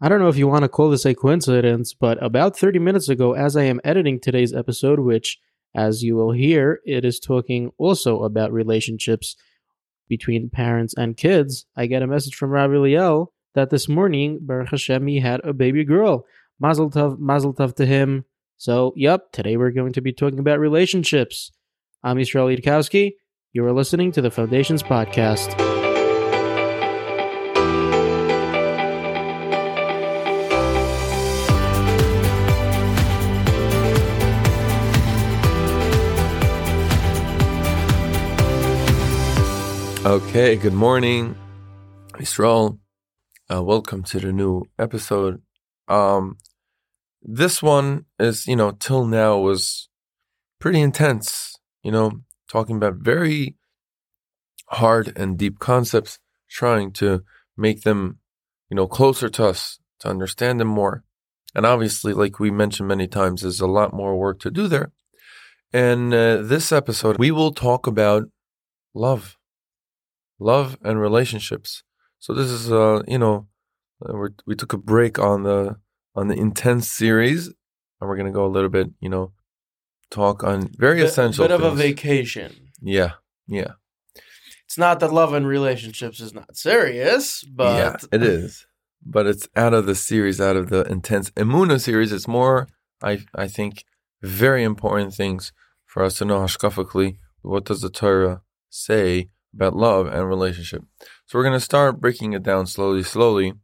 I don't know if you want to call this a coincidence, but about 30 minutes ago, as I am editing today's episode, which, as you will hear, it is talking also about relationships between parents and kids, I get a message from Rabbi Liel that this morning, Baruch Hashem, he had a baby girl. Mazel tov, mazel tov to him. So, yep, today we're going to be talking about relationships. I'm Yisrael Yudkowsky. You are listening to the Foundations Podcast. Okay, good morning, Yisrael. Uh, welcome to the new episode. Um, this one is, you know, till now was pretty intense. You know, talking about very hard and deep concepts, trying to make them, you know, closer to us, to understand them more. And obviously, like we mentioned many times, there's a lot more work to do there. And uh, this episode, we will talk about love love and relationships. So this is uh you know uh, we took a break on the on the intense series and we're gonna go a little bit you know talk on very bit, essential bit of a vacation. Yeah, yeah, It's not that love and relationships is not serious, but yeah. It is, but it's out of the series, out of the intense Emuna series. It's more, I I think, very important things for us to know hashkafically. What does the Torah say about love and relationship. So we're going to start breaking it down slowly, slowly.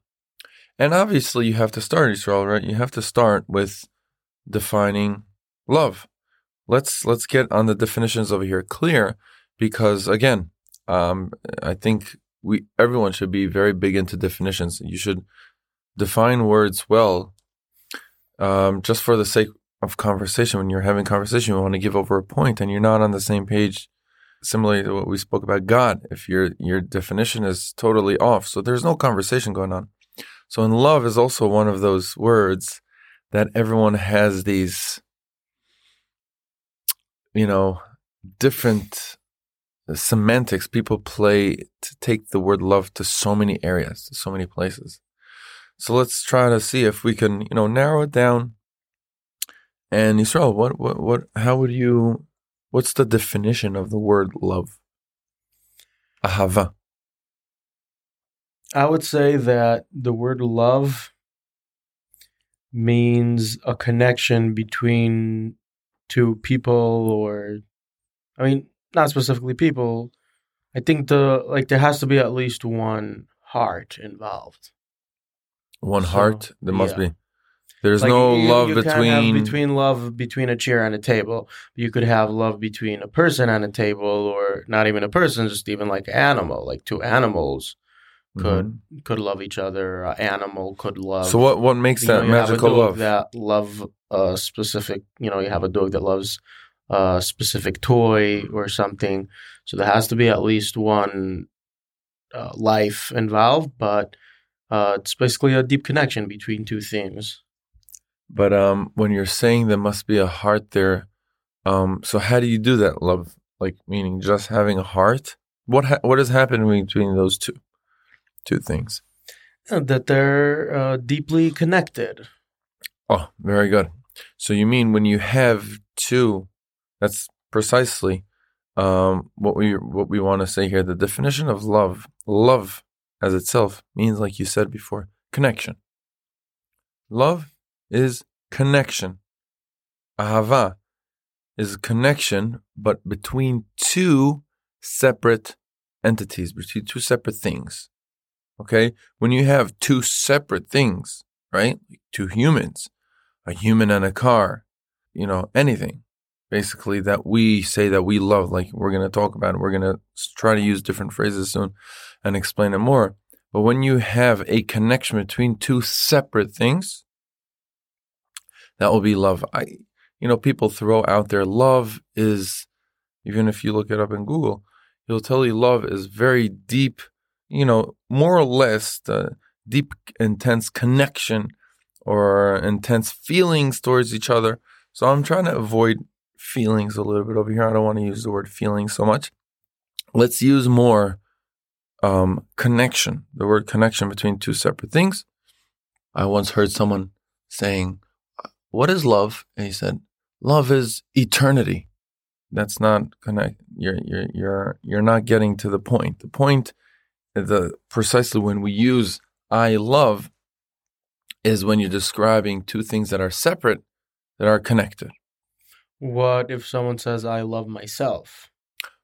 And obviously, you have to start, Israel, right? You have to start with defining love. Let's let's get on the definitions over here clear, because again, um, I think we everyone should be very big into definitions. You should define words well, um, just for the sake of conversation. When you're having conversation, you want to give over a point, and you're not on the same page similarly to what we spoke about God, if your your definition is totally off, so there's no conversation going on. So in love is also one of those words that everyone has these, you know, different semantics. People play to take the word love to so many areas, to so many places. So let's try to see if we can, you know, narrow it down. And Israel, what, what, what, how would you What's the definition of the word love? Ahava. I would say that the word love means a connection between two people or I mean not specifically people. I think the like there has to be at least one heart involved. One so, heart? There must yeah. be. There's like no you, love you between between love between a chair and a table. You could have love between a person and a table, or not even a person, just even like animal. Like two animals could mm-hmm. could love each other. An animal could love. So what what makes that know, magical love? That love a specific. You know, you have a dog that loves a specific toy or something. So there has to be at least one uh, life involved, but uh, it's basically a deep connection between two things. But um, when you're saying there must be a heart there, um, so how do you do that, love? Like meaning just having a heart. What ha- what is happening between those two two things? Yeah, that they're uh, deeply connected. Oh, very good. So you mean when you have two? That's precisely um, what we what we want to say here. The definition of love, love as itself means, like you said before, connection. Love is connection. Ahava is connection, but between two separate entities, between two separate things. Okay? When you have two separate things, right? Two humans, a human and a car, you know, anything basically that we say that we love, like we're going to talk about it. We're going to try to use different phrases soon and explain it more. But when you have a connection between two separate things, that will be love. I, you know, people throw out there love is, even if you look it up in Google, he'll tell you love is very deep, you know, more or less the deep, intense connection or intense feelings towards each other. So I'm trying to avoid feelings a little bit over here. I don't want to use the word feeling so much. Let's use more um, connection, the word connection between two separate things. I once heard someone saying, "What is love?" And he said, "Love is eternity." That's not connect. You're you're you're you're not getting to the point. The point, the precisely when we use "I love," is when you're describing two things that are separate that are connected. What if someone says, I love myself?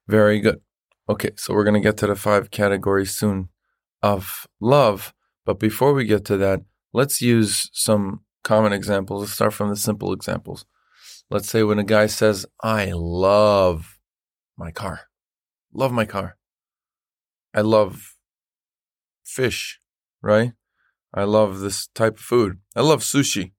Very good. Okay, so we're going to get to the five categories soon of love. But before we get to that, let's use some common examples. Let's start from the simple examples. Let's say when a guy says, I love my car, love my car. I love fish, right? I love this type of food. I love sushi.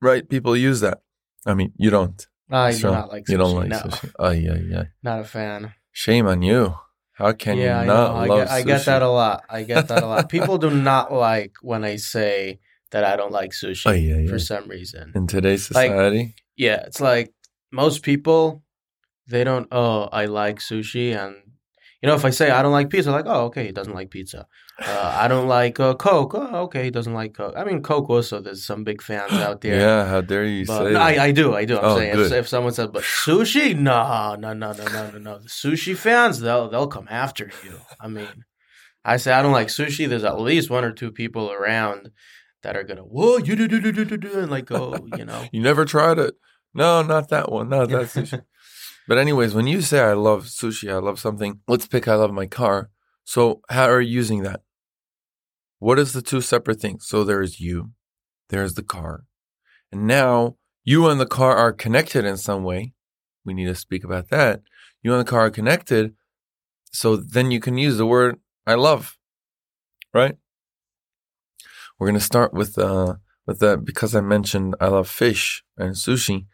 Right? People use that. I mean, you don't. Ah, I so do not like sushi. You don't like no. sushi. Oh, yeah, yeah. Not a fan. Shame on you. How can yeah, you not I love get, I get that a lot. I get that a lot. People do not like when I say that I don't like sushi oh, yeah, yeah. for some reason. In today's society? Like, yeah, it's like most people, they don't, oh, I like sushi. And, you know, if I say I don't like pizza, like, oh, okay, he doesn't like pizza. Uh, I don't like uh, Coke. Oh, okay, he doesn't like Coke. I mean, Coke also. There's some big fans out there. yeah, how dare you but, say no, that? I, I do, I do. I'm Oh, saying if, if someone says, but sushi, no, no, no, no, no, no, no. The sushi fans, they'll they'll come after you. I mean, I say I don't like sushi. There's at least one or two people around that are gonna whoa you do do do do do do and like go, you know. You never tried it. No, not that one. No, that's sushi. But anyways, when you say I love sushi, I love something, let's pick I love my car. So how are you using that? What is the two separate things? So there's you, there's the car. And now you and the car are connected in some way. We need to speak about that. You and the car are connected. So then you can use the word I love. Right? We're gonna start with uh with that because I mentioned I love fish and sushi.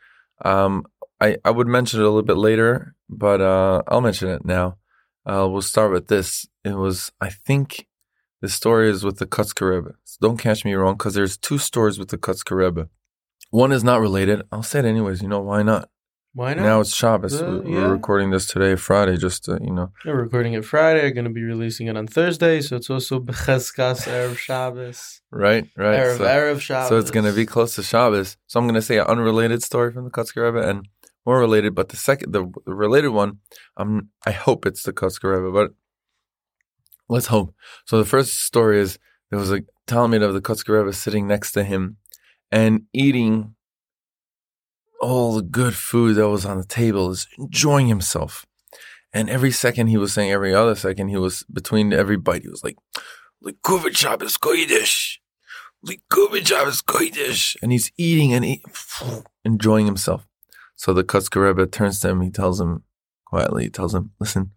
Um I, I would mention it a little bit later, but uh, I'll mention it now. Uh, we'll start with this. It was, I think, the story is with the Kutzker So don't catch me wrong, because there's two stories with the Kutzker One is not related. I'll say it anyways. You know why not? Why not? Now it's Shabbos. Uh, We- yeah. We're recording this today, Friday, just to, you know. We're recording it Friday. We're going to be releasing it on Thursday, so it's also Becheskas Erev Shabbos. Right, right. Erev, so, Erev Shabbos. so it's going to be close to Shabbos. So I'm going to say an unrelated story from the Kutzker Rebbe and more related, but the second, the, the related one, um, I hope it's the Kutzker Rebbe, but let's hope. So the first story is there was a Talmid of the Kutzker Rebbe sitting next to him and eating all the good food that was on the table, is enjoying himself. And every second he was saying, every other second he was between every bite, he was like, Likuvit Shabbos Kodesh. Likuvit Shabbos Kodesh. And he's eating and enjoying himself. So the Kutzker turns to him, he tells him quietly, he tells him, listen,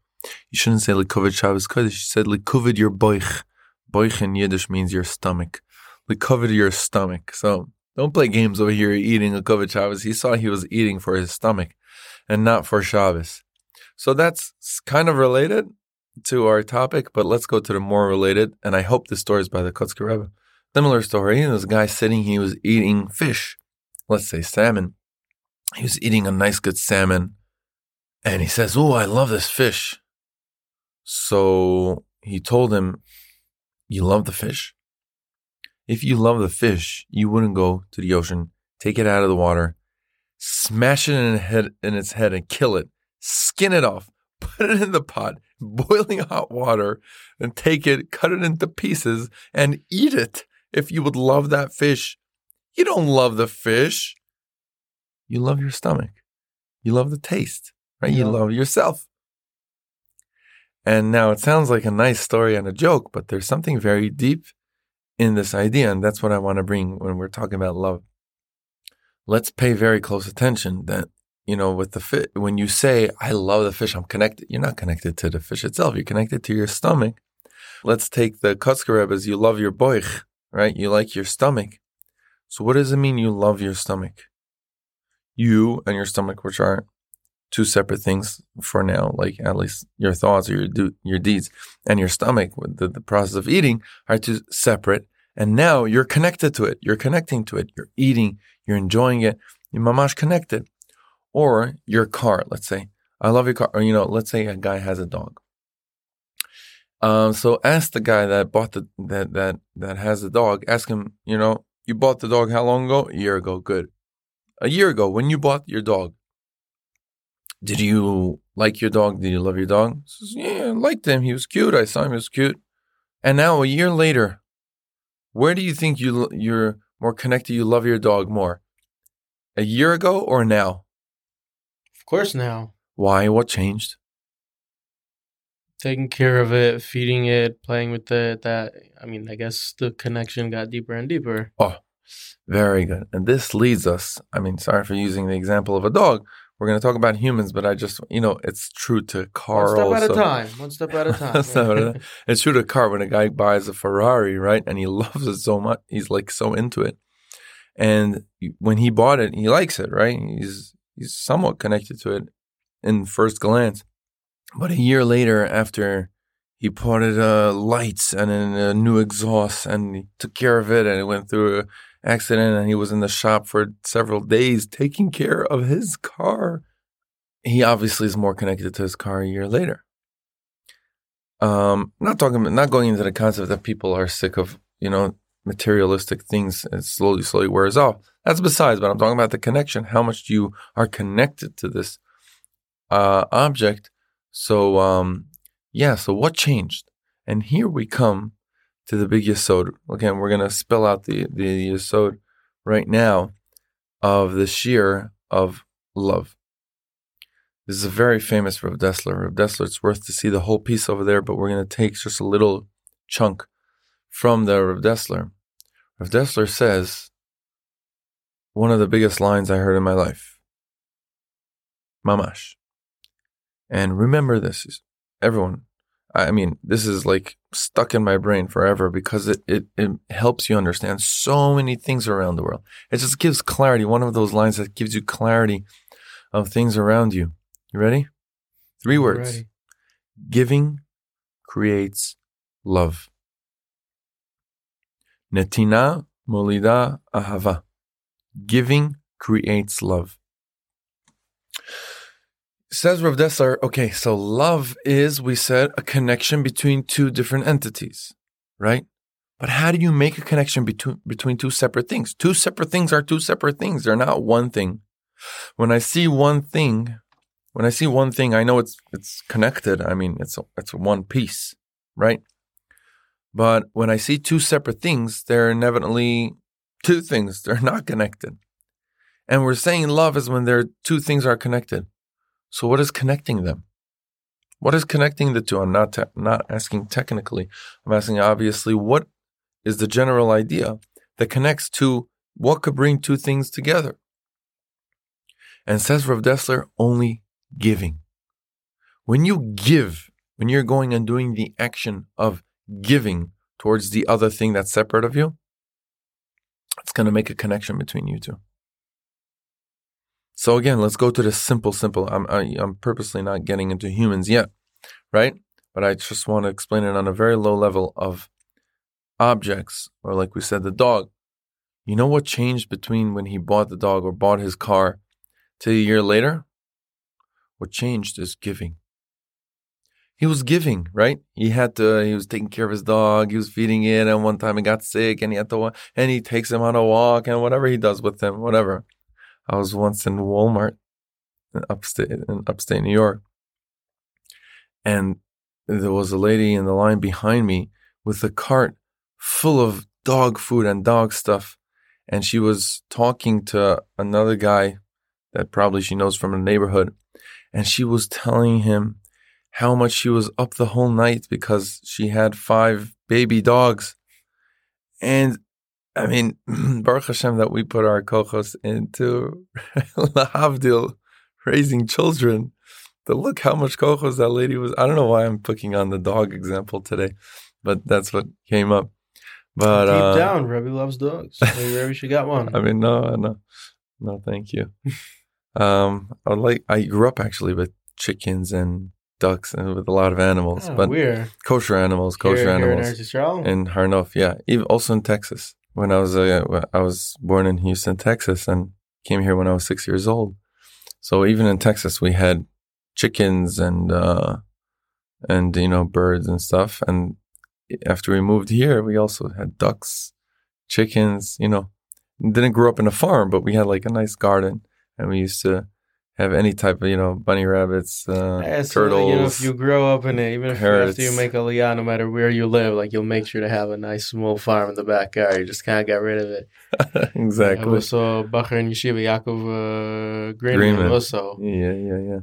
you shouldn't say Likuvit Shabbos Kodesh. You said Likuvit your boich. Boich in Yiddish means your stomach. Likuvit your stomach. So don't play games over here eating a Likuvit Shabbos. He saw he was eating for his stomach and not for Shabbos. So that's kind of related to our topic, but let's go to the more related. And I hope this story is by the Kutzker Rebbe. Similar story. This guy sitting, he was eating fish, let's say salmon. He was eating a nice, good salmon. And he says, Oh, I love this fish. So he told him, You love the fish? If you love the fish, you wouldn't go to the ocean, take it out of the water, smash it in, head, in its head and kill it, skin it off, put it in the pot, boiling hot water, and take it, cut it into pieces, and eat it. If you would love that fish, you don't love the fish. You love your stomach. You love the taste, right? You love yourself. And now it sounds like a nice story and a joke, but there's something very deep in this idea. And that's what I want to bring when we're talking about love. Let's pay very close attention that, you know, with the fish, when you say, I love the fish, I'm connected, you're not connected to the fish itself. You're connected to your stomach. Let's take the Kutzker Rebbe as you love your boich, right? You like your stomach. So what does it mean you love your stomach? You and your stomach, which are two separate things for now, like at least your thoughts or your do, your deeds and your stomach, with the, the process of eating are two separate. And now you're connected to it. You're connecting to it. You're eating. You're enjoying it. You're mamash connected. Or your car, let's say. I love your car. Or, you know, let's say a guy has a dog. Um, so ask the guy that bought the that that that has the dog. Ask him. You know, you bought the dog how long ago? A year ago. Good. A year ago, when you bought your dog, did you like your dog? Did you love your dog? Says, yeah, I liked him. He was cute. I saw him. He was cute. And now a year later, where do you think you you're more connected? You love your dog more, a year ago or now? Of course, now Why? What changed? taking care of it, feeding it, playing with it. That I mean, I guess the connection got deeper and deeper. Oh, very good. And this leads us. I mean, sorry for using the example of a dog. We're going to talk about humans, but I just, you know, it's true to car. One step at also. a time. One step at a time. One step at a time. It's true to car when a guy buys a Ferrari, right? And he loves it so much. He's like so into it. And when he bought it, he likes it, right? He's he's somewhat connected to it in first glance. But a year later, after he put it uh, lights and a new exhaust, and he took care of it, and it went through an accident, and he was in the shop for several days taking care of his car. He obviously is more connected to his car a year later. Um, not talking, not going into the concept that people are sick of, you know, materialistic things and slowly, slowly wears off. That's besides, but I'm talking about the connection. How much you are connected to this uh, object. So, um, yeah, so what changed? And here we come to the big Yesod. Again, we're going to spell out the, the Yesod right now of the shear of love. This is a very famous Rav Dessler. Rav Dessler, it's worth to see the whole piece over there, but we're going to take just a little chunk from the Rav Dessler. Rav Dessler says, one of the biggest lines I heard in my life. Mamash. And remember this, everyone. I mean, this is like stuck in my brain forever because it, it, it helps you understand so many things around the world. It just gives clarity. One of those lines that gives you clarity of things around you. You ready? Three words. Ready. Giving creates love. Netina molida ahava. Giving creates love. Says Rav Dessler, okay, so love is, we said, a connection between two different entities, right? But how do you make a connection between, between two separate things? Two separate things are two separate things. They're not one thing. When I see one thing, when I see one thing, I know it's it's connected. I mean, it's a, it's one piece, right? But when I see two separate things, they're inevitably two things. They're not connected. And we're saying love is when there two things are connected. So what is connecting them? What is connecting the two? I'm not te- not asking technically. I'm asking obviously what is the general idea that connects to what could bring two things together. And says Rav Dessler, only giving. When you give, when you're going and doing the action of giving towards the other thing that's separate of you, it's going to make a connection between you two. So again, let's go to the simple, simple. I'm I, am i am purposely not getting into humans yet, right? But I just want to explain it on a very low level of objects, or like we said, the dog. You know what changed between when he bought the dog or bought his car to a year later? What changed is giving. He was giving, right? He had to. He was taking care of his dog. He was feeding it, and one time he got sick, and he had to. And he takes him on a walk, and whatever he does with him, whatever. I was once in Walmart in upstate in upstate New York, and there was a lady in the line behind me with a cart full of dog food and dog stuff, and she was talking to another guy that probably she knows from the neighborhood, and she was telling him how much she was up the whole night because she had five baby dogs, and I mean, Baruch Hashem that we put our kochos into lahavdil, raising children. But look how much kochos that lady was. I don't know why I'm picking on the dog example today, but that's what came up. But Deep uh, down, Rebbe loves dogs. Maybe Rebbe should got one. I mean, no, no, no, thank you. um, I like. I grew up actually with chickens and ducks and with a lot of animals, Oh, but weird. kosher animals, kosher Here- here in animals Eretz Yisrael? in Har Nof. Yeah, even also in Texas. When I was uh, I was born in Houston, Texas, and came here when I was six years old. So even in Texas, we had chickens and uh, and you know birds and stuff. And after we moved here, we also had ducks, chickens. You know, didn't grow up in a farm, but we had like a nice garden, and we used to have any type of you know bunny rabbits, uh, turtles. you know, if you grow up in it, even if parrots. after you make aliyah, no matter where you live, like you'll make sure to have a nice small farm in the backyard. You just kind of got rid of it. I exactly. also Bacher and Yeshiva Yaakov uh, Greenman, also Yeah, yeah, yeah.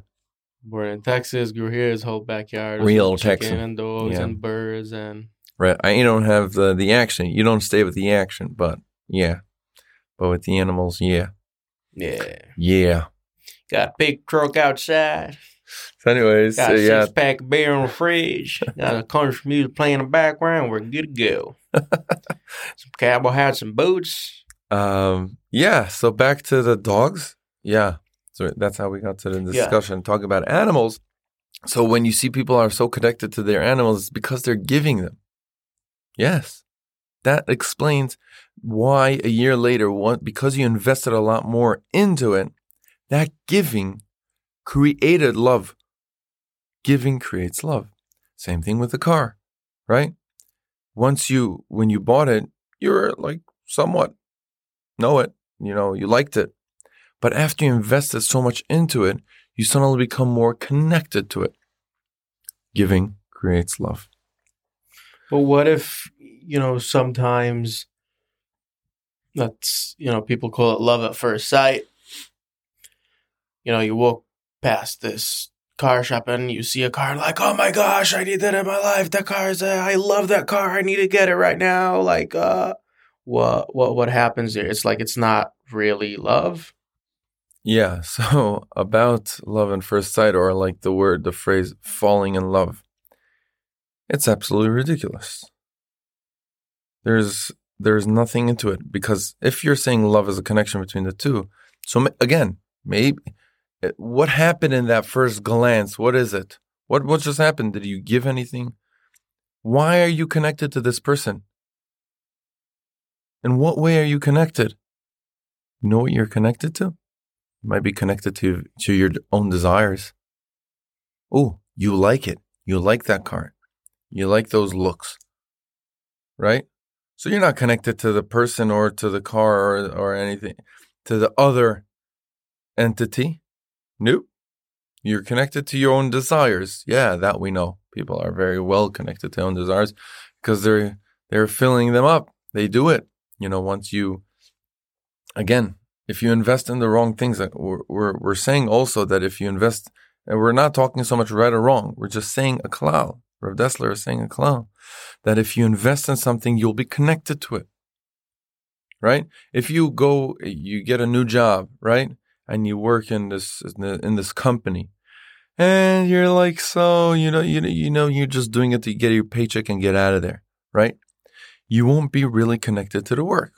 born in Texas, grew here. His whole backyard, Real Texan. and dogs Yeah. and birds and Right. I you don't have the the action. You don't stay with the action, but yeah. But with the animals, yeah, yeah, yeah. Got a big truck outside. So, anyways, Got so, a yeah, six pack of beer in the fridge. Got a country music playing in the background. We're good to go. some cowboy hats and boots. um, yeah. So back to the dogs. Yeah. So that's how we got to the Yeah. discussion. Talk about animals. So when you see people are so connected to their animals, it's because they're giving them. Yes, that explains why a year later, one because you invested a lot more into it, that giving created love. Giving creates love. Same thing with the car, right? Once you, when you bought it, you were like somewhat know it, you know, you liked it. But after you invested so much into it, you suddenly become more connected to it. Giving creates love. But what if, you know, sometimes that's, you know, people call it love at first sight. You know, you walk past this car shop and you see a car like, oh my gosh, I need that in my life. That car is, uh, I love that car. I need to get it right now. Like, uh, what, what, what happens there? It's like, it's not really love. Yeah. So about love at first sight, or like the word, the phrase falling in love, it's absolutely ridiculous. There's there's nothing into it because if you're saying love is a connection between the two, so again, maybe Uh, what happened in that first glance? What is it? What what just happened? Did you give anything? Why are you connected to this person? In what way are you connected? You know what you're connected to? You might be connected to to your own desires. Oh, you like it. You like that car. You like those looks. Right? So you're not connected to the person or to the car or, or anything, to the other entity. Nope. You're connected to your own desires. Yeah, that we know. People are very well connected to their own desires because they're they're filling them up. They do it. You know, once you again, if you invest in the wrong things, like we're, we're, we're saying also that if you invest, and we're not talking so much right or wrong, we're just saying a klal. Rav Dessler is saying a klal, that if you invest in something, you'll be connected to it. Right? If you go, you get a new job, right? And you work in this in this company, and you're like, so you know, you, you know you're just doing it to get your paycheck and get out of there, right? You won't be really connected to the work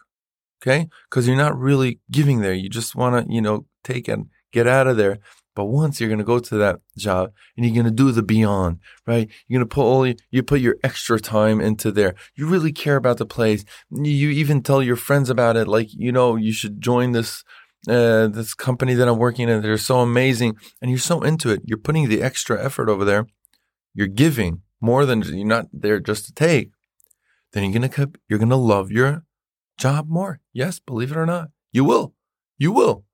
okay? Because you're not really giving there. You just want to, you know, take and get out of there. But once you're going to go to that job and you're going to do the beyond, right? You're going to put all you, you put your extra time into there. You really care about the place. You even tell your friends about it. Like, you know, you should join this, uh, this company that I'm working in. They're so amazing. And you're so into it. You're putting the extra effort over there. You're giving more than you're not there just to take. Then you're going to, you're to love your job more. Yes, believe it or not, you will. You will.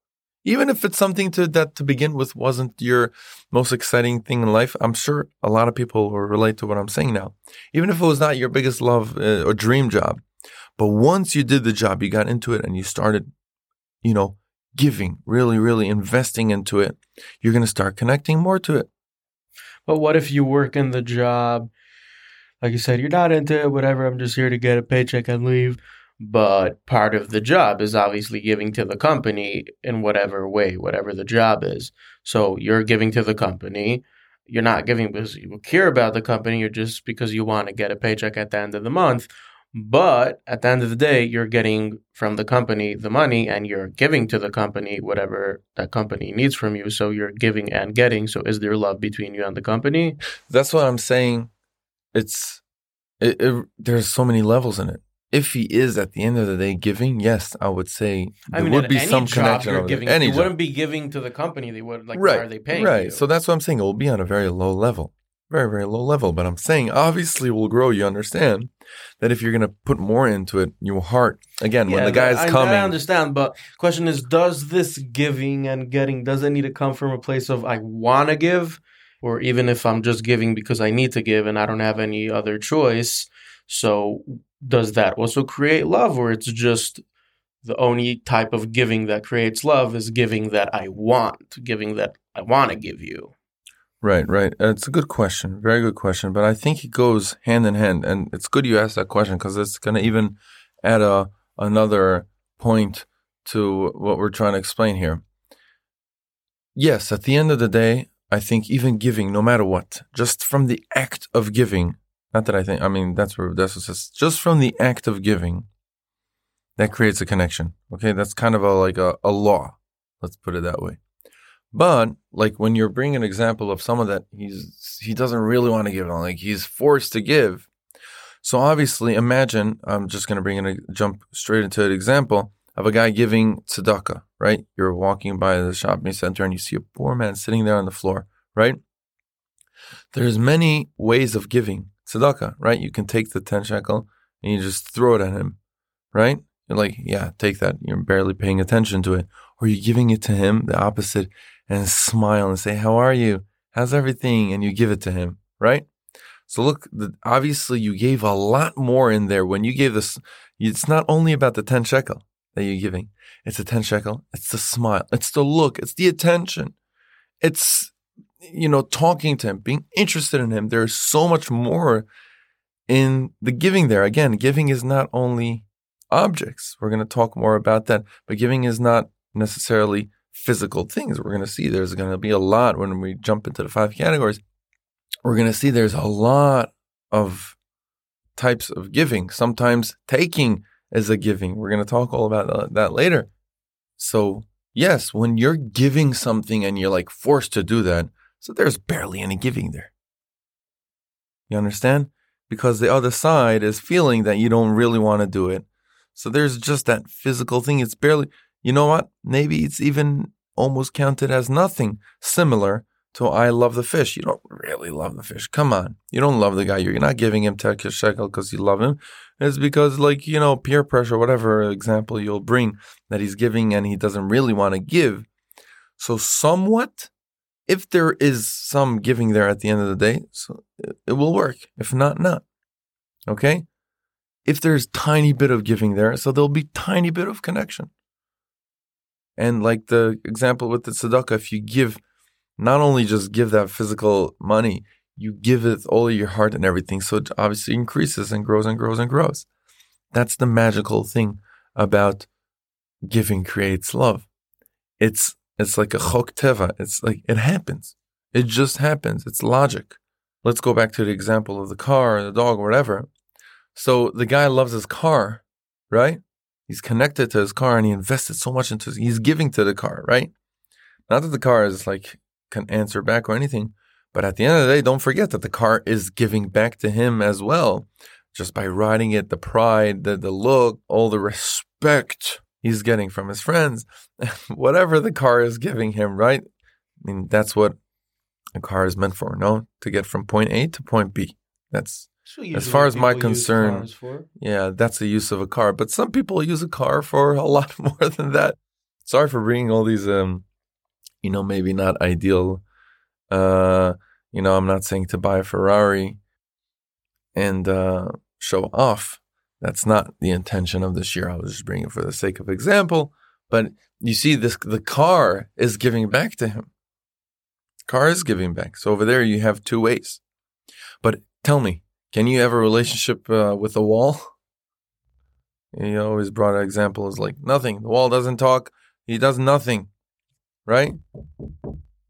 Even if it's something to that to begin with wasn't your most exciting thing in life, I'm sure a lot of people will relate to what I'm saying now. Even if it was not your biggest love uh, or dream job, but once you did the job, you got into it and you started, you know, giving, really, really investing into it, you're going to start connecting more to it. But what if you work in the job? Like you said, you're not into it, whatever. I'm just here to get a paycheck and leave. But part of the job is obviously giving to the company in whatever way, whatever the job is. So you're giving to the company. You're not giving because you care about the company. You're just because you want to get a paycheck at the end of the month. But at the end of the day, you're getting from the company the money and you're giving to the company whatever that company needs from you. So you're giving and getting. So is there love between you and the company? That's what I'm saying. It's it, it, there's so many levels in it. If he is at the end of the day giving, yes, I would say there I mean, would be some connection. you're giving, Any you job. wouldn't be giving to the company. They would like, right, why are they paying right. you? So that's what I'm saying. It will be on a very low level. Very, very low level. But I'm saying obviously will grow. You understand that if you're going to put more into it, your heart, again, when the guy's I, coming. I understand, but question is, does this giving and getting does it need to come from a place of I want to give, or even if I'm just giving because I need to give and I don't have any other choice? So does that also create love, or it's just the only type of giving that creates love is giving that I want, giving that I want to give you? Right, right. Uh, It's a good question. Very good question. But I think it goes hand in hand. And it's good you asked that question because it's going to even add a, another point to what we're trying to explain here. Yes, at the end of the day, I think even giving, no matter what, just from the act of giving, not that I think, I mean, that's where that's what says, just from the act of giving, that creates a connection. Okay. That's kind of a, like a, a law. Let's put it that way. But like when you're bringing an example of someone that he's he doesn't really want to give, on, like he's forced to give. So obviously, imagine I'm just going to bring in a jump straight into an example of a guy giving tzedakah. Right, you're walking by the shopping center and you see a poor man sitting there on the floor. Right, there's many ways of giving tzedakah. Right, you can take the ten shekel and you just throw it at him. Right, you're like, yeah, take that. You're barely paying attention to it, or you're giving it to him, the opposite and smile and say, How are you? How's everything? And you give it to him, right? So look, obviously you gave a lot more in there when you gave this. It's not only about the 10 shekel that you're giving. It's the 10 shekel. It's the smile. It's the look. It's the attention. It's, you know, talking to him, being interested in him. There's so much more in the giving there. Again, giving is not only objects. We're going to talk more about that, but giving is not necessarily physical things. We're going to see there's going to be a lot when we jump into the five categories. We're going to see there's a lot of types of giving. Sometimes taking is a giving. We're going to talk all about uh, that later. So, yes, when you're giving something and you're like forced to do that, so there's barely any giving there. You understand? Because the other side is feeling that you don't really want to do it. So there's just that physical thing. It's barely, you know what? Maybe it's even almost counted as nothing similar to I love the fish. You don't really love the fish. Come on. You don't love the guy. You're not giving him 10 shekel because you love him. It's because, like, you know, peer pressure, whatever example you'll bring that he's giving and he doesn't really want to give. So, somewhat, if there is some giving there at the end of the day, so it will work. If not, not. Okay? If there's tiny bit of giving there, so there'll be tiny bit of connection. And like the example with the tzedakah, if you give, not only just give that physical money, you give it all your heart and everything. So it obviously increases and grows and grows and grows. That's the magical thing about giving creates love. It's it's like a chok teva. It's like it happens. It just happens. It's logic. Let's go back to the example of the car or the dog or whatever. So the guy loves his car, right? He's connected to his car and he invested so much into. He's giving to the car, right? Not that the car is like can answer back or anything, but at the end of the day, don't forget that the car is giving back to him as well. Just by riding it, the pride, the, the look, all the respect he's getting from his friends, whatever the car is giving him, right? I mean, that's what a car is meant for, no? To get from point A to point B. That's as far as my concern. Yeah, that's the use of a car. But some people use a car for a lot more than that. Sorry for bringing all these, um, you know, maybe not ideal. Uh, you know, I'm not saying to buy a Ferrari and uh, show off. That's not the intention of this year. I was just bringing it for the sake of example. But you see, this the car is giving back to him. Car is giving back. So over there, you have two ways. But tell me, can you have a relationship uh, with a wall? He always brought an example as like nothing. The wall doesn't talk. He does nothing, right?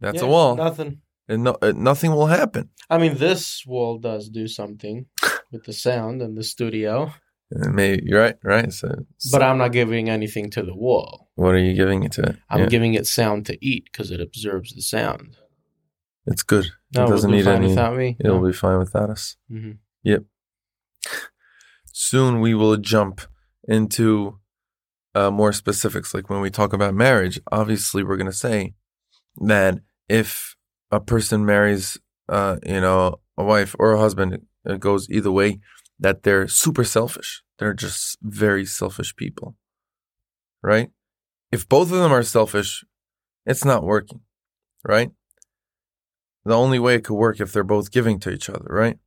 That's Yeah, a wall, Nothing. and no, uh, nothing will happen. I mean, this wall does do something with the sound in the studio, And maybe you're right, right? So, so but I'm not giving anything to the wall. what are you giving it to? I'm Yeah, giving it sound to eat because it absorbs the sound. it's good. No, it doesn't need any. without me. It'll No? be fine without us. Mhm. Soon we will jump into uh, more specifics. Like when we talk about marriage, obviously we're going to say that if a person marries, uh, you know, a wife or a husband, it goes either way, that they're super selfish. They're just very selfish people, right? If both of them are selfish, it's not working, right? The only way it could work if they're both giving to each other, right?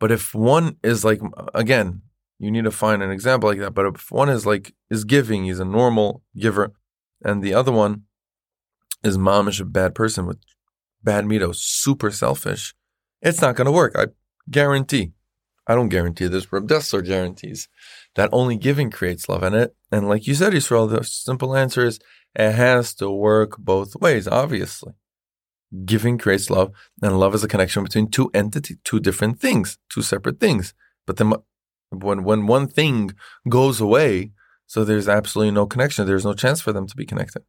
But if one is like, again, you need to find an example like that. But if one is like, is giving, he's a normal giver, and the other one is mamish, a bad person with bad middos, oh, super selfish, it's not going to work. I guarantee. I don't guarantee this. Reb Dessler guarantees that only giving creates love. in it, and like you said, Israel, the simple answer is it has to work both ways, obviously. Giving creates love, and love is a connection between two entities, two different things, two separate things. But then when, when one thing goes away, so there's absolutely no connection, there's no chance for them to be connected,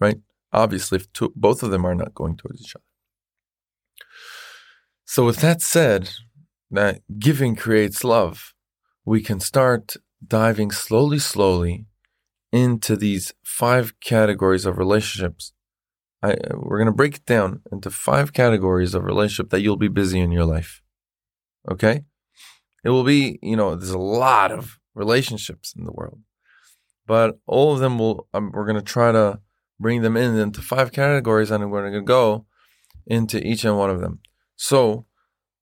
right? Obviously, if two, both of them are not going towards each other. So, with that said, that giving creates love, we can start diving slowly, slowly into these five categories of relationships. I, we're going to break it down into five categories of relationship that you'll be busy in your life. Okay? It will be, you know, there's a lot of relationships in the world, but all of them will, um, we're going to try to bring them in into five categories and we're going to go into each and one of them. So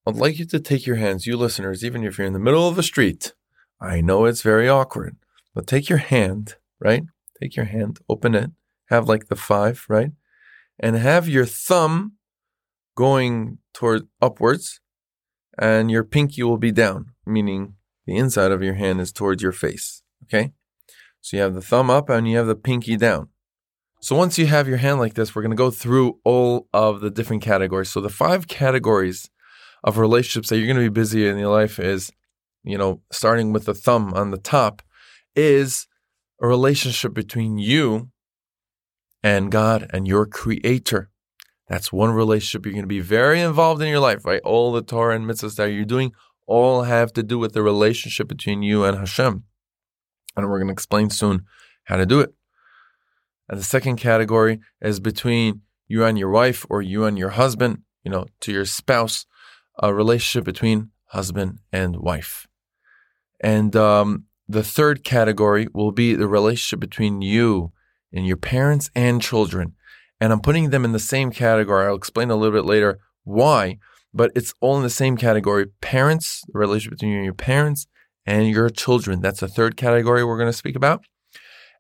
I'd like you to take your hands, you listeners, even if you're in the middle of a street. I know it's very awkward, but take your hand, right? Take your hand, open it, have like the five, right? And have your thumb going toward upwards and your pinky will be down, meaning the inside of your hand is towards your face. Okay. So you have the thumb up and you have the pinky down. So once you have your hand like this, we're going to go through all of the different categories. So the five categories of relationships that you're going to be busy in your life is, you know, starting with the thumb on the top, is a relationship between you and God and your creator. That's one relationship you're going to be very involved in your life, right? All the Torah and mitzvahs that you're doing all have to do with the relationship between you and Hashem. And we're going to explain soon how to do it. And the second category is between you and your wife or you and your husband, you know, to your spouse, a relationship between husband and wife. And um, the third category will be the relationship between you and your parents and children. And I'm putting them in the same category. I'll explain a little bit later why, but it's all in the same category. Parents, the relationship between you and your parents and your children. That's the third category we're going to speak about.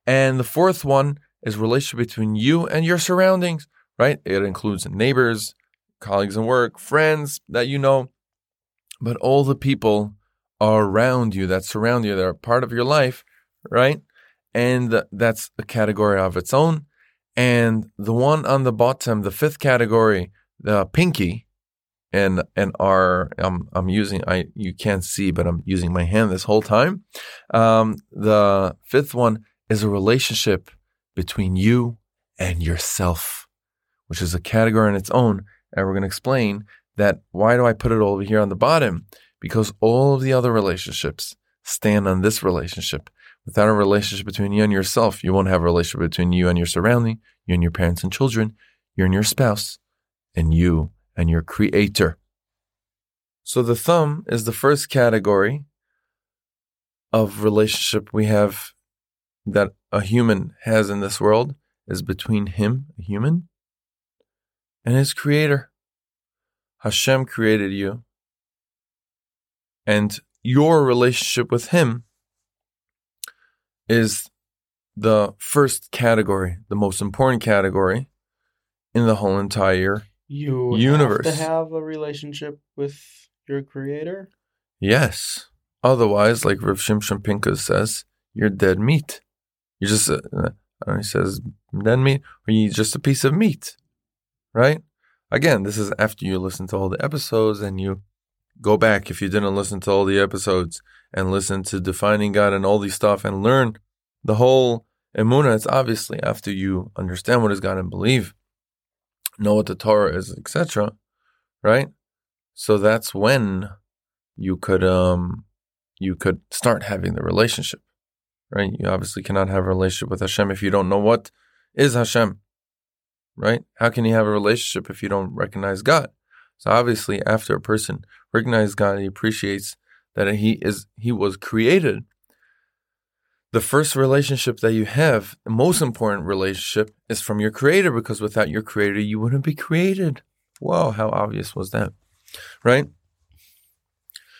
And the fourth one is relationship between you and your surroundings, right? It includes neighbors, colleagues in work, friends that you know, but all the people around you that surround you that are part of your life, right? And that's a category of its own. And the one on the bottom, the fifth category, the pinky, and and our I'm I'm using I you can't see, but I'm using my hand this whole time. Um, the fifth one is a relationship between you and yourself, which is a category in its own. And we're going to explain that why do I put it over here on the bottom? Because all of the other relationships stand on this relationship. Without a relationship between you and yourself, you won't have a relationship between you and your surrounding, you and your parents and children, you and your spouse, and you and your creator. So the thumb is the first category of relationship we have that a human has in this world is between him, a human, and his creator. Hashem created you. And your relationship with him is the first category, the most important category in the whole entire you universe. have to have a relationship with your creator. Yes. Otherwise, like Rav Shimshon says, you're dead meat. You're just, a, uh, he says, dead meat, or you just a piece of meat, right? Again, this is after you listen to all the episodes and you go back if you didn't listen to all the episodes and listen to defining God and all these stuff and learn the whole emuna. It's obviously after you understand what is God and believe, know what the Torah is, etc. Right? So that's when you could um you could start having the relationship right? You obviously cannot have a relationship with Hashem if you don't know what is Hashem, right? How can you have a relationship if you don't recognize God? So obviously, after a person recognizes God, he appreciates that he is he was created. The first relationship that you have, the most important relationship, is from your creator, because without your creator, you wouldn't be created. Whoa, how obvious was that? Right?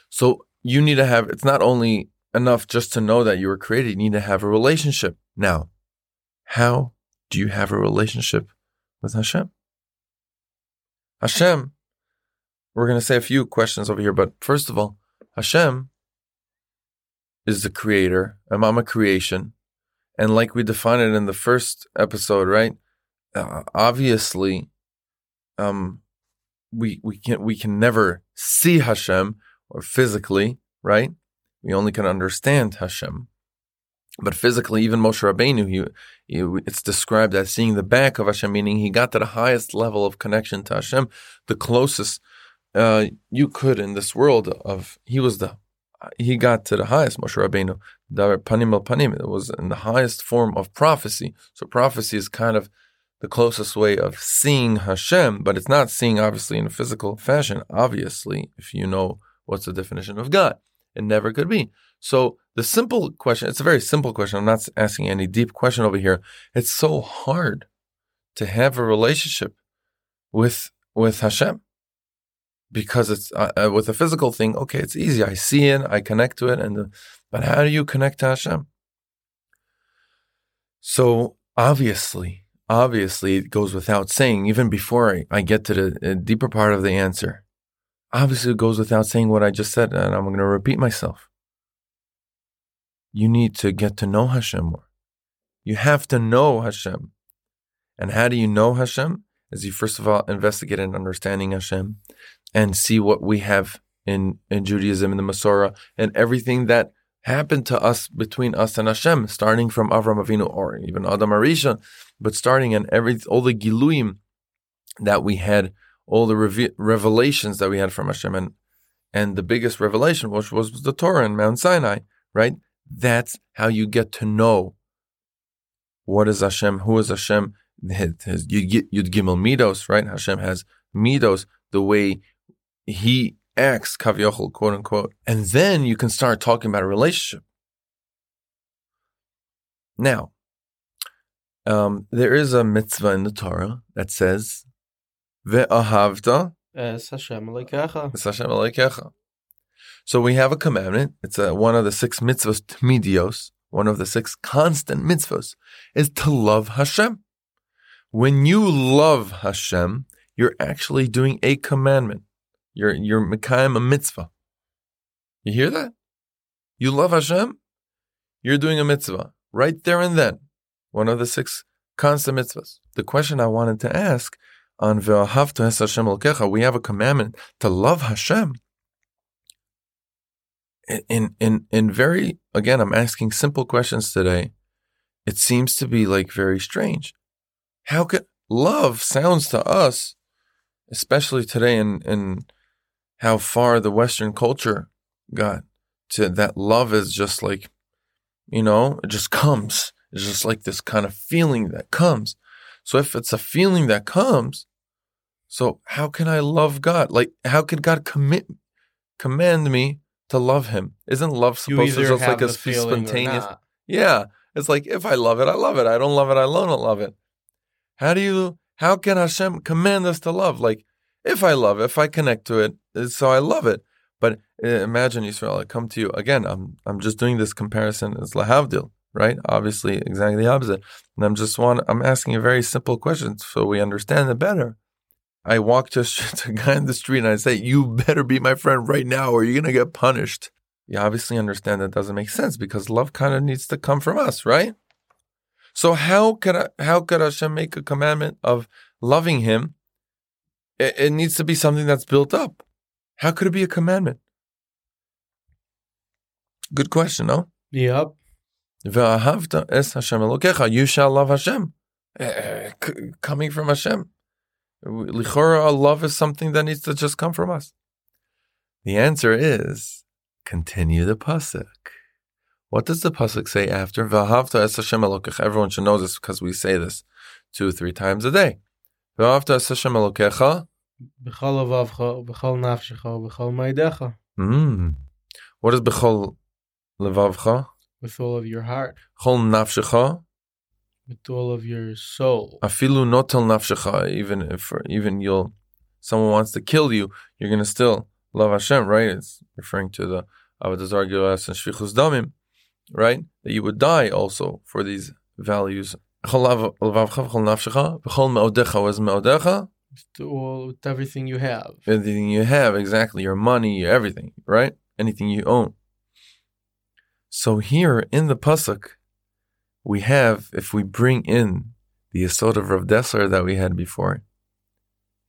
So you need to have it's not only enough just to know that you were created, you need to have a relationship. Now, how do you have a relationship with Hashem? Hashem, we're going to say a few questions over here, but first of all, Hashem is the creator, and I'm a creation. And like we defined it in the first episode, right? Uh, obviously, um, we we can we can never see Hashem or physically, right? We only can understand Hashem. But physically, even Moshe Rabbeinu, he, he, it's described as seeing the back of Hashem, meaning he got to the highest level of connection to Hashem, the closest uh, you could in this world of. He was the, he got to the highest Moshe Rabbeinu, panim el panim. It was in the highest form of prophecy. So prophecy is kind of the closest way of seeing Hashem, but it's not seeing obviously in a physical fashion. Obviously, if you know what's the definition of God, it never could be. So the simple question, it's a very simple question. I'm not asking any deep question over here. It's so hard to have a relationship with with Hashem because it's uh, uh, with a physical thing. Okay, it's easy. I see it, I connect to it, and the, but how do you connect to Hashem? So obviously, obviously, it goes without saying. Even before I, I get to the uh, deeper part of the answer, obviously, it goes without saying what I just said, and I'm going to repeat myself you need to get to know Hashem more. You have to know Hashem. And how do you know Hashem? As you first of all investigate and understanding Hashem and see what we have in, in Judaism and the Masorah and everything that happened to us between us and Hashem, starting from Avram Avinu or even Adam Arisha, but starting and every all the Giluim that we had, all the reve- revelations that we had from Hashem, and and the biggest revelation, which was, the Torah and Mount Sinai, right? That's how you get to know what is Hashem, who is Hashem. His, get Yud Gimel Midos, right? Hashem has Midos, the way he acts, Kavyochel, quote unquote. And then you can start talking about a relationship. Now, um, there is a mitzvah in the Torah that says, Ve'ahavta Es Hashem Elokecha. Es Hashem Elokecha. So we have a commandment. It's a, one of the six mitzvahs, midios, one of the six constant mitzvahs, is to love Hashem. When you love Hashem, you're actually doing a commandment. You're you're mekayim a mitzvah. You hear that? You love Hashem, you're doing a mitzvah right there and then. One of the six constant mitzvahs. The question I wanted to ask on Ve'ahavta Hashem Elokecha, we have a commandment to love Hashem in in in very again i'm asking simple questions today it seems to be like very strange how could love sounds to us especially today in in how far the western culture got to that love is just like you know it just comes it's just like this kind of feeling that comes so if it's a feeling that comes so how can i love god like how could god commit command me to love him. Isn't love supposed to just like a spontaneous? Yeah, it's like if I love it, I love it. I don't love it, I don't love it. How do you? How can Hashem command us to love? Like if I love, if I connect to it, so I love it. But uh, imagine Israel, I come to you again. I'm I'm just doing this comparison as lahavdil, right? Obviously, exactly the opposite. And I'm just want I'm asking a very simple question so we understand it better. I walk to a, guy in the street and I say, You better be my friend right now or you're to get punished. You obviously understand that doesn't make sense because love kind of needs to come from us, right? So how could I, how could Hashem make a commandment of loving Him? It, it needs to be something that's built up. How could it be a commandment? Good question, no? Yep. You shall love Hashem. Uh, coming from Hashem. Lichora, love is something that needs to just come from us. The answer is continue the pasuk. What does the pasuk say after V'ahavta es Hashem Elokech? Everyone should know this because we say this two, or three times a day. ואהבת את השם אלוקיך. בכל לבבך ובכל נפשך ובכל מידך. Mm. What is בכל לבבך? With all of your heart. בכל נפשך. With all of your soul. אפילו נוטל נפשך, even if even you'll someone wants to kill you, you're gonna still love Hashem, right? It's referring to the Avodah Zarah and Shfichus Damim, right? That you would die also for these values Chol levavcha v'chol nafshecha v'chol me'odecha was me'odecha to all with everything you have. Everything you have, exactly. Your money, everything, right? Anything you own. So here in the pasuk, we have if we bring in the Yisod of Rav Dessler that we had before.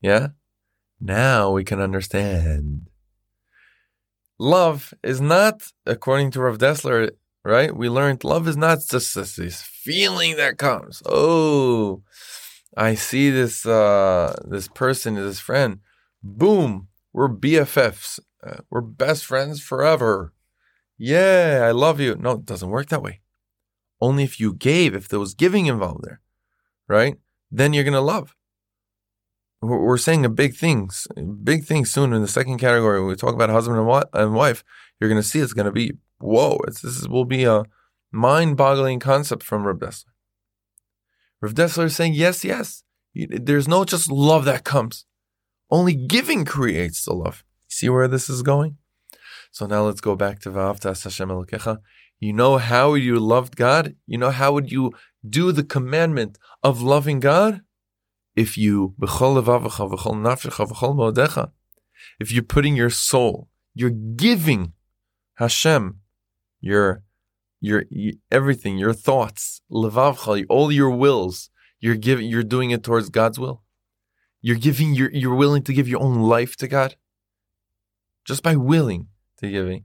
Yeah? Now we can understand. Love is not, according to Rav Dessler, right? We learned love is not just this feeling that comes. Oh, I see this uh, this person, this friend. Boom, we're BFFs. Uh, we're best friends forever. Yeah, I love you. No, it doesn't work that way. Only if you gave, if there was giving involved there, right? Then you're gonna love. We're saying a big things, big things soon in the second category. When we talk about husband and wife, you're gonna see it's gonna be whoa. This will be a mind-boggling concept from Reb Dessler. Rav Dessler is saying, yes, yes. There's no just love that comes. Only giving creates the love. See where this is going? So now let's go back to Va'avta Hashem Elokecha. You know how you loved God? You know how would you do the commandment of loving God? If you if you're putting your soul, you're giving Hashem your your everything, your thoughts, all your wills, you're giving, you're doing it towards God's will. You're giving, you're, you're willing to give your own life to God, just by willing to giving.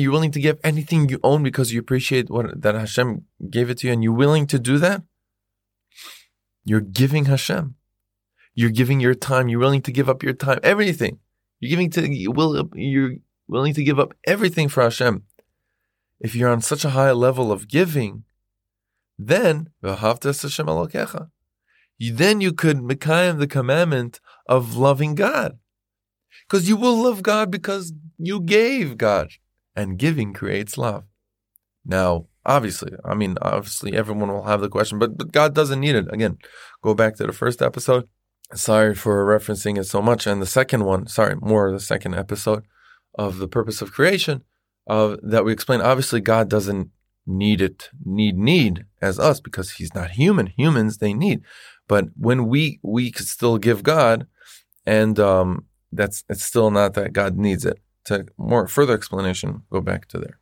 You're willing to give anything you own because you appreciate what that Hashem gave it to you, and you're willing to do that. You're giving Hashem. You're giving your time. You're willing to give up your time, everything. You're giving to will. You're willing to give up everything for Hashem, if you're on such a high level of giving, then you, then you could mekayim the commandment of loving God, because you will love God because you gave God, and giving creates love. Now, obviously, I mean, obviously, everyone will have the question, but, but God doesn't need it. Again, go back to the first episode. Sorry for referencing it so much, and the second one. Sorry, more the second episode of the purpose of creation of that we explain. Obviously, God doesn't need it, need need as us because He's not human. Humans they need, but when we we could still give God, and um, that's it's still not that God needs it. To more further explanation, go back to there.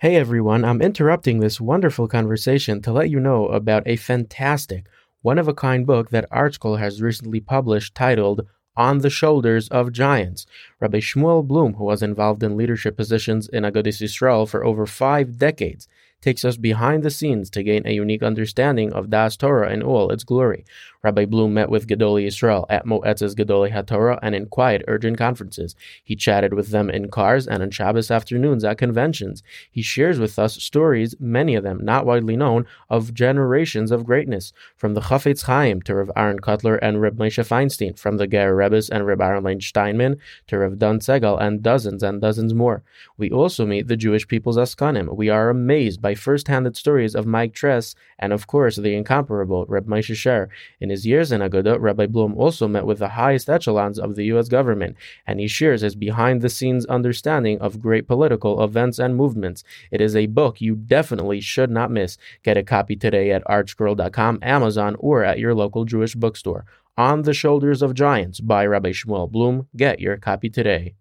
Hey everyone, I'm interrupting this wonderful conversation to let you know about a fantastic, one of a kind book that ArtScroll has recently published titled on the shoulders of giants. Rabbi Shmuel Bloom, who was involved in leadership positions in Agudas Yisrael for over five decades, takes us behind the scenes to gain a unique understanding of Das Torah in all its glory. Rabbi Bloom met with Gedolei Yisrael at Moetzes Gedolei HaTorah and in quiet, urgent conferences. He chatted with them in cars and on Shabbos afternoons at conventions. He shares with us stories, many of them not widely known, of generations of greatness, from the Chafetz Chaim to Rav Aaron Kotler and Reb Moshe Feinstein, from the Ger Rebbes and Reb Aaron Leib Steinman to Rav Dan Segal and dozens and dozens more. We also meet the Jewish people's Askanim. We are amazed by first-handed stories of Mike Tress and, of course, the incomparable Reb Moshe Sherer. In his years in Aguda, Rabbi Bloom also met with the highest echelons of the U.S. government, and he shares his behind the scenes understanding of great political events and movements. It is a book you definitely should not miss. Get a copy today at artscroll.com, Amazon, or at your local Jewish bookstore. On the Shoulders of Giants by Rabbi Shmuel Bloom. Get your copy today.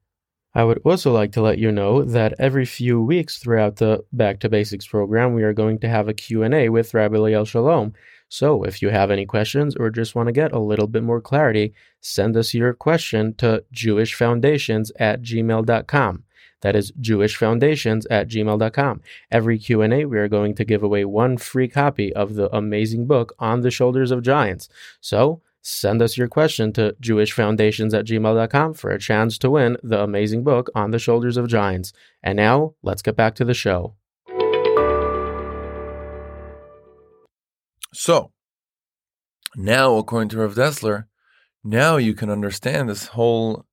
I would also like to let you know that every few weeks throughout the Back to Basics program, we are going to have a Q&A with Rabbi Liel Shalom. So if you have any questions or just want to get a little bit more clarity, send us your question to jewishfoundations at gmail.com. That is jewishfoundations at gmail.com. Every Q&A, we are going to give away one free copy of the amazing book On the Shoulders of Giants. So send us your question to jewishfoundations at gmail.com for a chance to win the amazing book On the Shoulders of Giants. And now, let's get back to the show. So, Now, according to Rav Dessler, now you can understand this whole